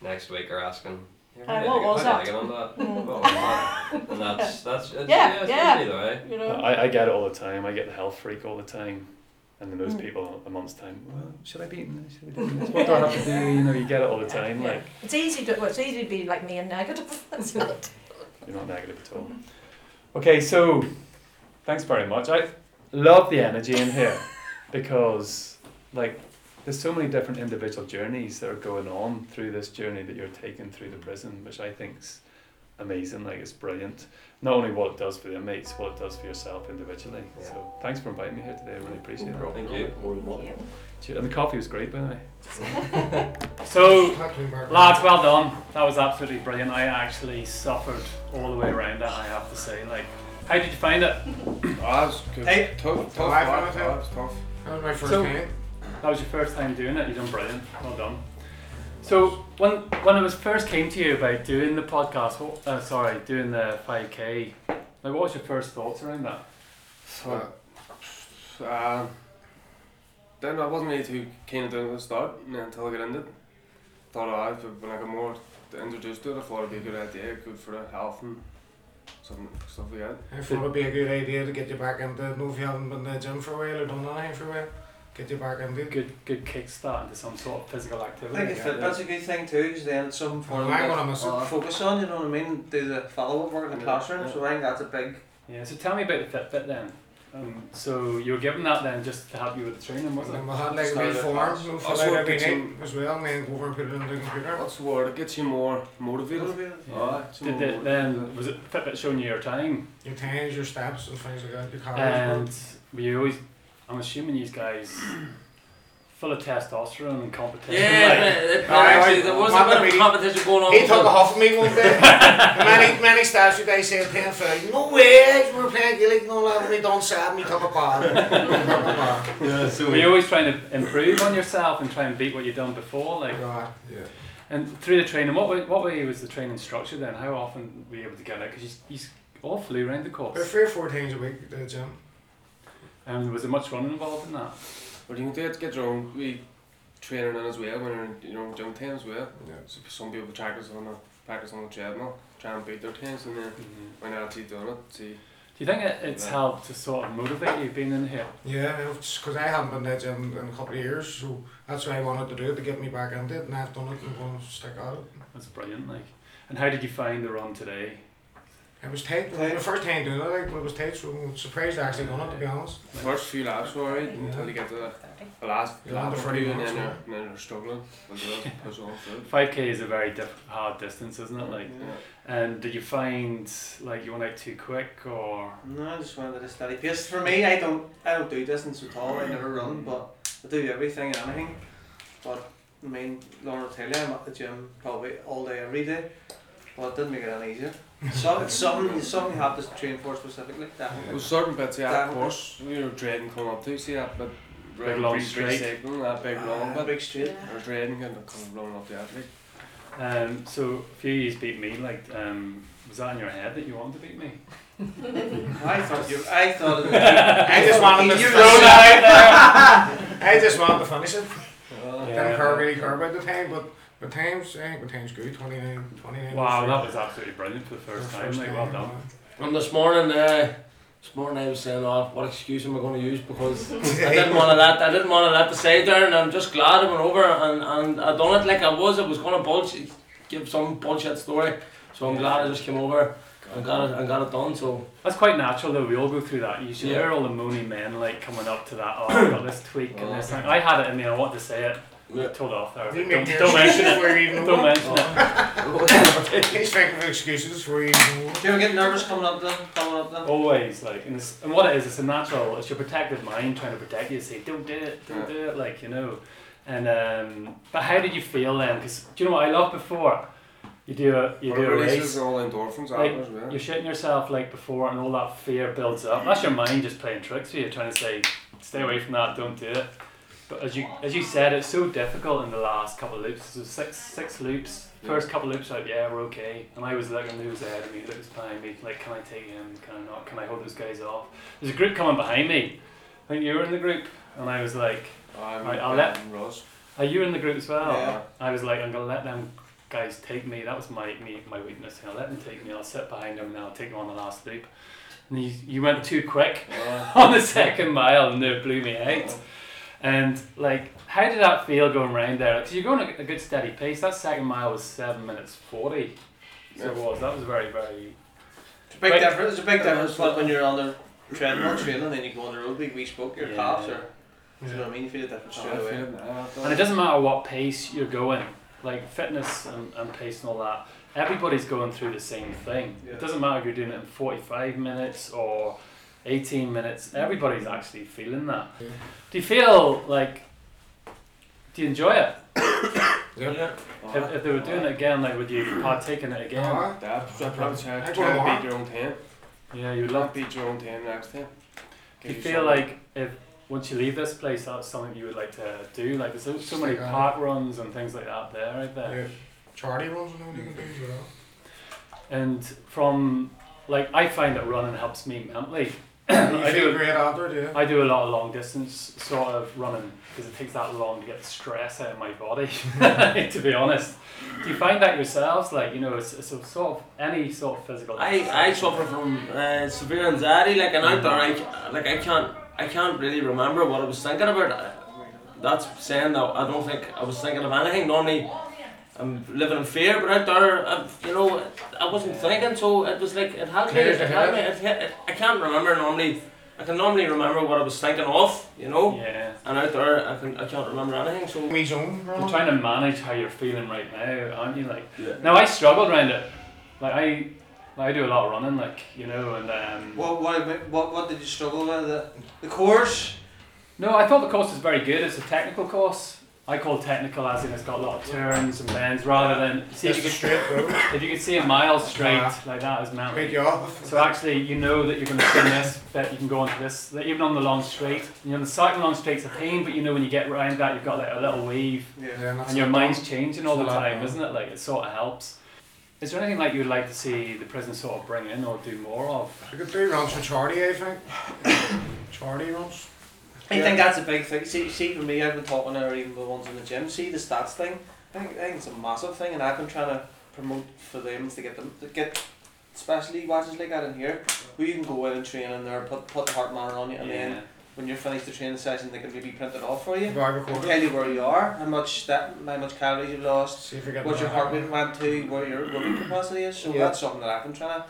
Speaker 4: next week are asking. "Yeah,
Speaker 3: Uh, what
Speaker 4: I get-
Speaker 3: was that?"
Speaker 4: did I get on that?
Speaker 3: Mm.
Speaker 4: What was that? And that's that's it's,
Speaker 3: Yeah,
Speaker 4: yeah, it's
Speaker 3: yeah.
Speaker 4: usually the way.
Speaker 3: you know.
Speaker 2: I, I get it all the time. I get the health freak all the time. And then those
Speaker 3: Mm.
Speaker 2: people a month's time, well, should I be eating this? Should I be doing this? What do I have to do? You know, you get it all the time.
Speaker 3: Yeah.
Speaker 2: Like,
Speaker 3: It's easy to well, it's easy to be like me and negative. It's not.
Speaker 2: you're not negative at all. Okay, so thanks very much. I love the energy in here because, like, there's so many different individual journeys that are going on through this journey that you're taking through the prison, which I think's amazing. Like, it's brilliant. Not only what it does for the inmates, what it does for yourself individually.
Speaker 4: Yeah.
Speaker 2: So, thanks for inviting me here today. I really appreciate it.
Speaker 4: Thank you.
Speaker 1: More than one.
Speaker 2: And the coffee was great, by the way. so, lads, well done. That was absolutely brilliant. I actually suffered all the way around that, I have to say. Like, how did you find it?
Speaker 6: Ah, it's good.
Speaker 1: Hey.
Speaker 6: Tough, tough,
Speaker 7: I
Speaker 6: lad.
Speaker 7: found it.
Speaker 6: Ah, tough.
Speaker 7: That was my first
Speaker 2: So-
Speaker 7: time.
Speaker 2: That was your first time doing it. You've done brilliant. Well done. So when when it was first came to you about doing the podcast, what, uh, sorry, doing the five k, like what was your first thoughts around that?
Speaker 6: So, uh, then I wasn't really too keen on doing it at the start and until I got into it. Thought I but when I got more introduced to it, I thought it'd be a good idea, good for the health and some stuff like that.
Speaker 7: I thought it'd be a good idea to get you back into it. Know if you haven't been to the gym for a while or done anything for a while, get you back into it.
Speaker 2: Good good kickstart into some sort of physical activity.
Speaker 1: I
Speaker 2: activity.
Speaker 1: think if it, that's a good thing too, because then it's something for them
Speaker 7: I'm
Speaker 1: to
Speaker 7: miss it.
Speaker 1: focus on. You know what I mean? Do the follow up work in the
Speaker 6: Yeah,
Speaker 1: classroom.
Speaker 6: yeah.
Speaker 1: So I think that's a big.
Speaker 2: Yeah. So tell me about the Fitbit then. Um, so you were given that then just to help you with the training, was
Speaker 7: And
Speaker 2: it?
Speaker 7: then we had like a
Speaker 6: Started
Speaker 7: wee form,
Speaker 6: class.
Speaker 7: you know,
Speaker 6: That's
Speaker 7: out
Speaker 6: what
Speaker 7: every
Speaker 6: gets
Speaker 7: night
Speaker 6: you-
Speaker 7: as well, and then go over and put it in the computer.
Speaker 6: What's the word? It gets you more motivated.
Speaker 1: Motivated.
Speaker 6: Aye, it's
Speaker 2: Did
Speaker 6: more
Speaker 2: it
Speaker 6: motivated.
Speaker 2: then was it Fitbit showing you your time?
Speaker 7: Your times, your steps, and things like that. Your
Speaker 2: And
Speaker 7: calories.
Speaker 2: were you always I'm assuming these guys full of testosterone and competition.
Speaker 8: Yeah,
Speaker 2: like,
Speaker 8: it- it-
Speaker 7: Aye,
Speaker 8: actually, there was a
Speaker 7: Matt
Speaker 8: bit of
Speaker 7: Brady-
Speaker 8: competition going on.
Speaker 7: He
Speaker 8: with
Speaker 7: took
Speaker 8: it.
Speaker 7: a huff of me one day. many, many stars you guys said playing for. No way, we were playing Gaelic and all that. When he done seven, he took a bar. Took a bar.
Speaker 6: Yeah, so
Speaker 2: were you always trying to improve on yourself and try and beat what you've done before? Like
Speaker 7: Right, yeah.
Speaker 2: and through the training, what way, what way was the training structure then? How often were you able to get out? Because you, you all flew around the
Speaker 7: About
Speaker 2: course.
Speaker 7: three or four times a week at the gym.
Speaker 2: And was there much running involved in that?
Speaker 6: Well, you can do it, get your own wee training in as well when you're in your own gym time as well.
Speaker 7: Yeah.
Speaker 6: So some people practice on the practice on the treadmill, try and beat their times, and then mm-hmm. when they're actually doing it, see.
Speaker 2: Do you think it, it's
Speaker 6: Yeah.
Speaker 2: helped to sort of motivate you being in here?
Speaker 7: Yeah, because I haven't been to the gym in a couple of years, so that's why I wanted to do it to get me back into it, and I've done it and I'm going to stick at it.
Speaker 2: That's brilliant. Like, and how did you find the run today?
Speaker 7: It was tight. It was my first time doing it, like, but it was tight, so I'm surprised I actually done it, to be honest.
Speaker 6: The first few laps were alright until you get to the, the last
Speaker 7: Yeah,
Speaker 6: lap
Speaker 7: the
Speaker 6: or two, and then you're, and then you're struggling. As well, push on through.
Speaker 2: Five k is a very diff- hard distance, isn't it? Like,
Speaker 6: Yeah.
Speaker 2: and did you find like you went out too quick or?
Speaker 1: No, I just wanted a steady pace. For me, I don't, I don't do distance at all. I never run, but I do everything and anything. But I mean, Lauren will tell you, I'm at the gym probably all day, every day. But it didn't make it any easier. So it's something, something you have to train for specifically. Definitely.
Speaker 6: There's certain bits, yeah, of course, we were dreading coming up to, see that bit,
Speaker 2: Big long straight.
Speaker 6: recycling, that big long
Speaker 1: Ah,
Speaker 6: bit.
Speaker 1: big straight.
Speaker 5: Yeah.
Speaker 6: We're dreading and coming running up the athlete.
Speaker 2: Um, so a few years beat me. Like, um, was that in your head that you wanted to beat me?
Speaker 1: I thought you, I thought it
Speaker 7: I just wanted to throw
Speaker 1: throw
Speaker 7: that out there. I just wanted to finish it.
Speaker 6: Uh,
Speaker 7: Didn't care really care about the time, but the times, I think the time's good, 29, 29.
Speaker 2: Wow, that was absolutely brilliant for the
Speaker 7: For
Speaker 2: first
Speaker 7: the
Speaker 2: time. Like, well done.
Speaker 8: And this morning, uh, this morning I was saying, "Oh, what excuse am I going to use?" Because I didn't want to let I didn't want to let the side down. And I'm just glad I went over and and I done it like I was. I was going to bullshit, give some bullshit story. So I'm glad I just came over I got it I got it done. So
Speaker 2: That's quite natural though. We all go through that. You should
Speaker 8: Yeah.
Speaker 2: hear all the moany men like coming up to that. Oh, I got this tweak and this. Thing. I had it in me. I wanted to say it.
Speaker 8: Yeah.
Speaker 2: Told off there.
Speaker 7: You
Speaker 2: Don't,
Speaker 7: make your
Speaker 2: don't mention it.
Speaker 7: for you even
Speaker 2: Don't mention it.
Speaker 7: He's thinking of excuses for you even know.
Speaker 1: Do you ever get nervous coming up then? Coming up then?
Speaker 2: Always like, and, it's, and what it is, it's a natural. It's your protective mind trying to protect you. Say, don't do it, don't
Speaker 6: Yeah.
Speaker 2: do it. Like you know. And um, but how did you feel then? Because do you know what I loved before? You do a you do a
Speaker 6: releases
Speaker 2: race.
Speaker 6: all endorphins
Speaker 2: Like,
Speaker 6: after as well.
Speaker 2: You're shitting yourself like before, and all that fear builds up. That's your mind just playing tricks with you, trying to say, stay away from that, don't do it. But as you as you said, it's so difficult in the last couple of loops. So six six loops.
Speaker 6: Yeah.
Speaker 2: First couple of loops, like yeah, we're okay. And I was looking who's ahead of me, who's behind me. Like, can I take him? Can I not? Can I hold those guys off? There's a group coming behind me. I think you were in the group, and I was like,
Speaker 6: I'm
Speaker 2: Right, I'll let-
Speaker 6: Ross.
Speaker 2: are you in the group as well?
Speaker 1: Yeah.
Speaker 2: I was like, I'm gonna let them guys take me. That was my me, my weakness. I'll let them take me. I'll sit behind them and I'll take them on the last loop. And you, you went too quick on the second mile and they blew me out. And like, how did that feel going around there? Because you're going at a good steady pace. That second mile was seven minutes forty. So it was. That was very very.
Speaker 1: It's a big
Speaker 2: Right.
Speaker 1: difference. It's a big difference like when you're on the treadmill training and then you go on the road. We, we spoke your
Speaker 2: Yeah.
Speaker 1: calves or you know what I mean. You feel the difference oh,
Speaker 6: I
Speaker 1: straight away.
Speaker 6: feel it,
Speaker 2: And it doesn't matter what pace you're going, like fitness and, and pace and all that, everybody's going through the same thing.
Speaker 1: Yeah.
Speaker 2: It doesn't matter if you're doing it in 45 minutes or 18 minutes, everybody's actually feeling that.
Speaker 7: Yeah.
Speaker 2: Do you feel like, do you enjoy it?
Speaker 7: Yeah.
Speaker 2: If, if they were doing it again, like would you partake in it again?
Speaker 7: Uh-huh.
Speaker 6: That's I'd probably try, try
Speaker 7: go
Speaker 6: and beat your own time.
Speaker 2: Yeah, you'd
Speaker 6: Love
Speaker 2: love
Speaker 6: beat your own time next time.
Speaker 2: Do
Speaker 6: Give
Speaker 2: you feel
Speaker 6: something.
Speaker 2: like if once you leave this place, that's something you would like to do. Like there's so, so many
Speaker 7: Stick on it.
Speaker 2: park runs and things like that there, right there.
Speaker 7: Yeah. Charity runs and all you can do as well.
Speaker 2: And from like I find that running helps me mentally.
Speaker 7: You
Speaker 2: I
Speaker 7: feel
Speaker 2: do
Speaker 7: great after it, yeah.
Speaker 2: I do a lot of long distance sort of running because it takes that long to get the stress out of my body. to be honest, do you find that yourselves? Like you know, it's, it's a sort of any sort of physical.
Speaker 8: I, I suffer from uh, severe anxiety. Like an outdoor, I like I can't I can't really remember what I was thinking about. That's saying that I don't think I was thinking of anything. Normally, I'm living in fear, but out there, I, you know, I wasn't thinking. So it was like it helped me.
Speaker 7: Clears
Speaker 8: It
Speaker 7: the
Speaker 8: helped me. It, it, I can't remember normally. I can normally remember what I was thinking of, you know.
Speaker 2: Yeah.
Speaker 8: And out there, I can I can't remember anything. So
Speaker 7: Me zone
Speaker 2: You're trying to manage how you're feeling right now, aren't you? Like,
Speaker 8: Yeah.
Speaker 2: now I struggled around it. Like I, I do a lot of running, like you know, and um.
Speaker 9: What, what, what, what did you struggle with? The, the course?
Speaker 2: No, I thought the course was very good. It's a technical course. I call technical as in it's got a lot of turns and bends rather than see if you could
Speaker 7: straight road.
Speaker 2: if you could see a mile straight
Speaker 7: Ah.
Speaker 2: like that is
Speaker 7: Great
Speaker 2: mountain.
Speaker 7: job.
Speaker 2: So actually, you know that you're going to spin this, that you can go onto this. That even on the long straight, you know the cycling long straight's a pain, but you know when you get around that, you've got like a little wave,
Speaker 9: Yeah.
Speaker 7: Yeah, and that's
Speaker 2: and your mind's changing all the
Speaker 7: It's a lot,
Speaker 2: time,
Speaker 7: yeah.
Speaker 2: isn't it? Like it sort of helps. Is there anything like you would like to see the prison sort of bring in or do more of?
Speaker 7: We could do runs for charity, I think. charity runs.
Speaker 9: I think that's a big thing. See, see, for me, I've been talking to even the ones in the gym. See the stats thing. I think, I think it's a massive thing, and I've been trying to promote for them to get them to get, especially watches like that in here, where you can go in and train in there, put put the heart monitor on you, and then when you're finished the training session, they can maybe print it off for you.
Speaker 7: Bag.
Speaker 9: Tell you where you are, how much that, how much calories you've lost,
Speaker 7: See if we get
Speaker 9: what your heart rate went to, where your running capacity is. So
Speaker 7: Yeah.
Speaker 9: that's something that I've been trying to.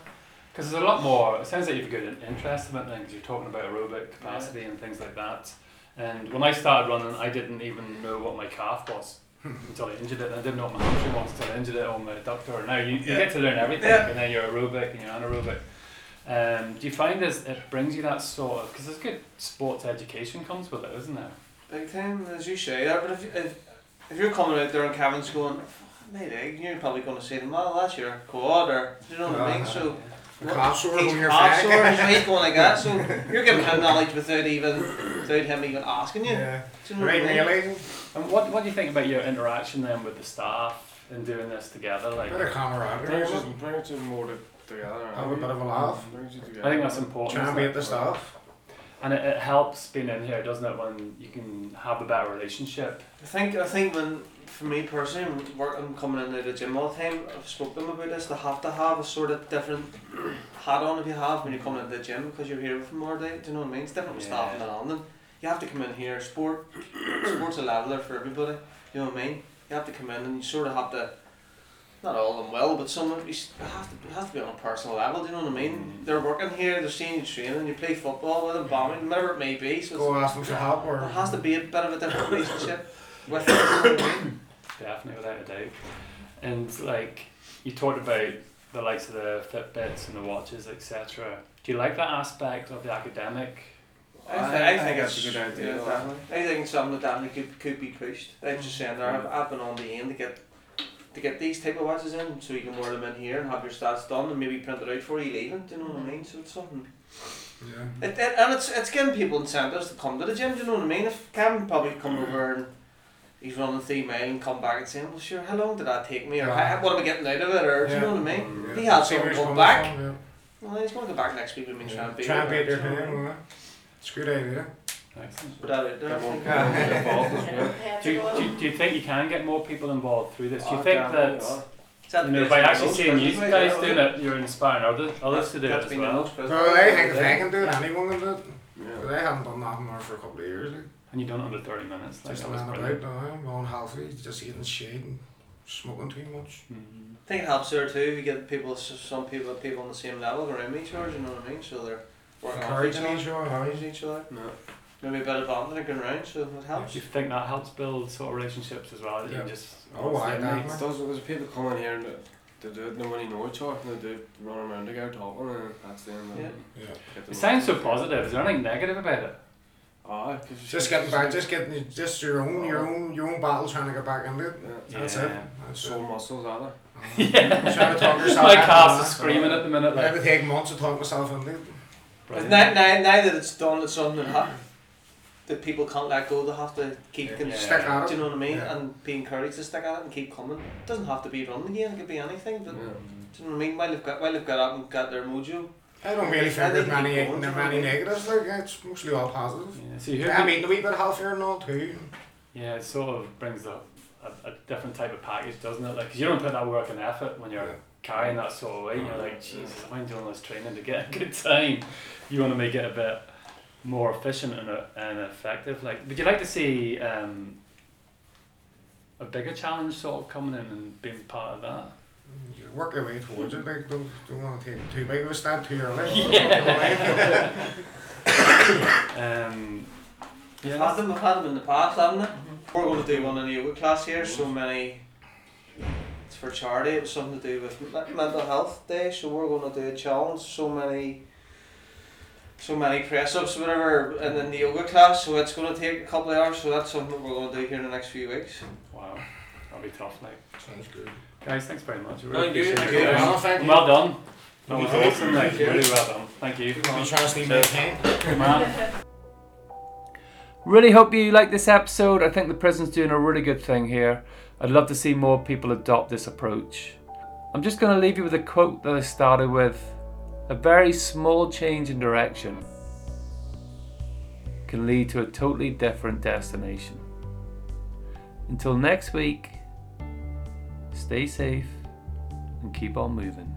Speaker 2: Because there's a lot more. It sounds like you've got an interest in it because you're talking about aerobic capacity and things like that. And when I started running, I didn't even know what my calf was until I injured it. And I didn't know what my hamstring was until I injured it on my doctor. Now you, you
Speaker 9: Yeah.
Speaker 2: get to learn everything,
Speaker 9: Yeah.
Speaker 2: and then you're aerobic and you're anaerobic. Um, do you find this it brings you that sort of because there's good sports education comes with it, isn't there?
Speaker 9: Big time, as you say that, but if, if, if you're coming out there and Kevin's going, maybe, you're probably going to say well, that's your quad, or, you know what I mean? So,
Speaker 7: The calf sore
Speaker 9: he's
Speaker 7: when you're
Speaker 9: calf
Speaker 7: fat.
Speaker 9: sore, he's weight going like that, so you're giving him knowledge without even, without him even asking you.
Speaker 7: Yeah.
Speaker 9: You know
Speaker 7: Right,
Speaker 9: I
Speaker 7: realising.
Speaker 2: And what what do you think about your interaction then with the staff in doing this together? Like,
Speaker 7: Bit of camaraderie.
Speaker 6: Brings
Speaker 7: isn't it?
Speaker 6: it, brings it more to, together.
Speaker 7: Have a bit of a laugh.
Speaker 6: Brings you together.
Speaker 2: I think that's important.
Speaker 7: Try and
Speaker 2: isn't
Speaker 7: beat the staff.
Speaker 2: And it, it helps being in here, doesn't it, when you can have a better relationship?
Speaker 9: I think, I think when, for me personally, when working, coming into the gym all the time, I've spoken about this, they have to have a sort of different hat on if you have when you come into the gym because you're here for more day, do you know what I mean? It's different with staff in London. You have to come in here, sport, sport's a leveler for everybody, Do you know what I mean? You have to come in and you sort of have to, not all of them will, but some of you have to, it has to be on a personal level, do you know what I mean?
Speaker 2: Mm.
Speaker 9: They're working here, they're seeing you training, you play football with them, bombing, whatever it may be, so it's,
Speaker 7: Go ask them for help or.
Speaker 9: there has to be a bit of a different relationship with them. you know I mean?
Speaker 2: Definitely, without a doubt. And like you talked about the likes of the Fitbits and the watches, etc. Do you like that aspect of the academic?
Speaker 9: I, th- I think
Speaker 6: that's a good idea,
Speaker 9: definitely. I think it's something that definitely could, could be pushed. I'm just saying there, I've, I've been on the aim to get to get these type of watches in so you can wear them in here and have your stats done and maybe print it out for you leaving. Do you know what I mean? So it's something.
Speaker 7: Yeah.
Speaker 9: It, it, and it's it's giving people incentives to come to the gym. Do you know what I mean? If Kevin probably come over and he's running three mile and come back and saying, well, sure, how long did that take me? Or
Speaker 7: Yeah.
Speaker 9: "How- what am I getting out of it? Or do you know what I mean?
Speaker 7: Yeah.
Speaker 9: He has someone
Speaker 7: coming
Speaker 9: back,
Speaker 7: from, yeah.
Speaker 9: well, he's going to go back next week with me and try and beat
Speaker 7: Try and
Speaker 9: it,
Speaker 7: beat your
Speaker 9: you know what
Speaker 7: hand, It's a good idea.
Speaker 2: Excellent.
Speaker 9: Put that out there. I think.
Speaker 7: Yeah.
Speaker 6: involved as well.
Speaker 2: Do you, do, you, do you think you can get more people involved through this? Do you
Speaker 6: Oh,
Speaker 2: think that
Speaker 6: yeah.
Speaker 9: Is that
Speaker 2: you know, by
Speaker 9: in
Speaker 2: actually
Speaker 9: most
Speaker 2: seeing you
Speaker 9: present,
Speaker 2: guys
Speaker 9: yeah.
Speaker 2: doing it, you're inspiring others, others to do it
Speaker 9: That's
Speaker 2: as
Speaker 9: been the
Speaker 2: well?
Speaker 9: most present.
Speaker 7: Well, I think if they can do it, anyone can do it.
Speaker 6: Yeah.
Speaker 7: But I haven't done nothing more for a couple of years. Like.
Speaker 2: And you've done it under 30 minutes. Like,
Speaker 7: Just
Speaker 2: that was
Speaker 7: lying
Speaker 2: brilliant.
Speaker 7: about now, I'm going healthy, just eating shade and smoking too much.
Speaker 2: Mhm.
Speaker 9: I think it helps there too. You get people, s- some people, people on the same level around each other. You know what I mean? So they're working off each
Speaker 7: Encouraging
Speaker 9: other,
Speaker 7: each other.
Speaker 9: encouraging each other.
Speaker 6: No.
Speaker 9: Maybe a bit of bonding going around, so it
Speaker 2: Do
Speaker 9: helps.
Speaker 2: you think that helps build sort of relationships as well? That you
Speaker 7: Yeah.
Speaker 2: just
Speaker 7: Oh, I
Speaker 2: Like,
Speaker 7: definitely.
Speaker 6: It does, there's people come in here and they, they do it, nobody know each other, and they do run around together talking, and that's the end of
Speaker 9: Yeah.
Speaker 6: it.
Speaker 7: Yeah.
Speaker 6: Get
Speaker 2: It sounds so positive. Is there anything negative about it?
Speaker 6: Aye, 'cause you
Speaker 7: Just getting back, just getting, just your own, your own, your own battle trying to get back into it.
Speaker 6: Yeah.
Speaker 7: That's
Speaker 2: Yeah.
Speaker 7: it. That's
Speaker 6: Sore
Speaker 7: it.
Speaker 6: muscles, are there?
Speaker 2: Yeah.
Speaker 7: Trying to talk yourself
Speaker 2: My
Speaker 7: out
Speaker 2: calves are screaming at the minute.
Speaker 7: It would take months to talk myself into it.
Speaker 9: Now, now, now that it's done, it's something that ha- that people can't let go. They have to keep con-
Speaker 10: Yeah.
Speaker 7: Stick at
Speaker 9: Do you know what I mean?
Speaker 7: Yeah.
Speaker 9: And be encouraged to stick at it and keep coming. It doesn't have to be running again. It could be anything. But
Speaker 6: Yeah.
Speaker 9: do you know what I mean? While they've got while they've got up and got their mojo.
Speaker 7: I don't really
Speaker 9: I
Speaker 7: think
Speaker 9: think
Speaker 7: there's many,
Speaker 9: keep going,
Speaker 7: there
Speaker 9: do you know
Speaker 7: many
Speaker 9: what I mean?
Speaker 7: negatives. Like it's mostly all positive.
Speaker 10: Yeah, so you
Speaker 7: I mean, a wee bit healthier and all too.
Speaker 10: Yeah, it sort of brings a, a, a different type of package, doesn't it? Like, 'cause you don't put that work and effort when you're
Speaker 7: Yeah.
Speaker 10: carrying that sort of weight. You're uh-huh. like, Jesus, am I doing this training to get a good time? You want to make it a bit more efficient and, uh, and effective. Like, would you like to see um, a bigger challenge sort of coming in and being part of that?
Speaker 7: You work your way towards it. Like don't don't want to take too big of a step too early.
Speaker 10: Yeah. Um,
Speaker 9: We've
Speaker 10: yeah,
Speaker 9: had them. We've had them in the past, haven't it?
Speaker 10: Mm-hmm.
Speaker 9: We're going to do one in the yoga class here. So many. It's for charity. It was something to do with mental health day. So we're going to do a challenge. So many. So many press ups, whatever, and then the yoga class. So it's going to take a couple of hours. So that's something we're going to do here in the next few weeks.
Speaker 10: wow, that'll be tough. Like,
Speaker 7: Sounds good.
Speaker 10: guys, thanks very much. I
Speaker 8: Thank you.
Speaker 7: Thank you. Well, thank you.
Speaker 10: Well done. That was awesome. Like,
Speaker 7: Thank
Speaker 10: really well done. Thank you.
Speaker 7: I'm trying to stay
Speaker 10: Cheers.
Speaker 7: maintained.
Speaker 2: Really hope you like this episode. I think the prison's doing a really good thing here. I'd love to see more people adopt this approach. I'm just going to leave you with a quote that I started with A very small change in direction can lead to a totally different destination. Until next week, stay safe and keep on moving.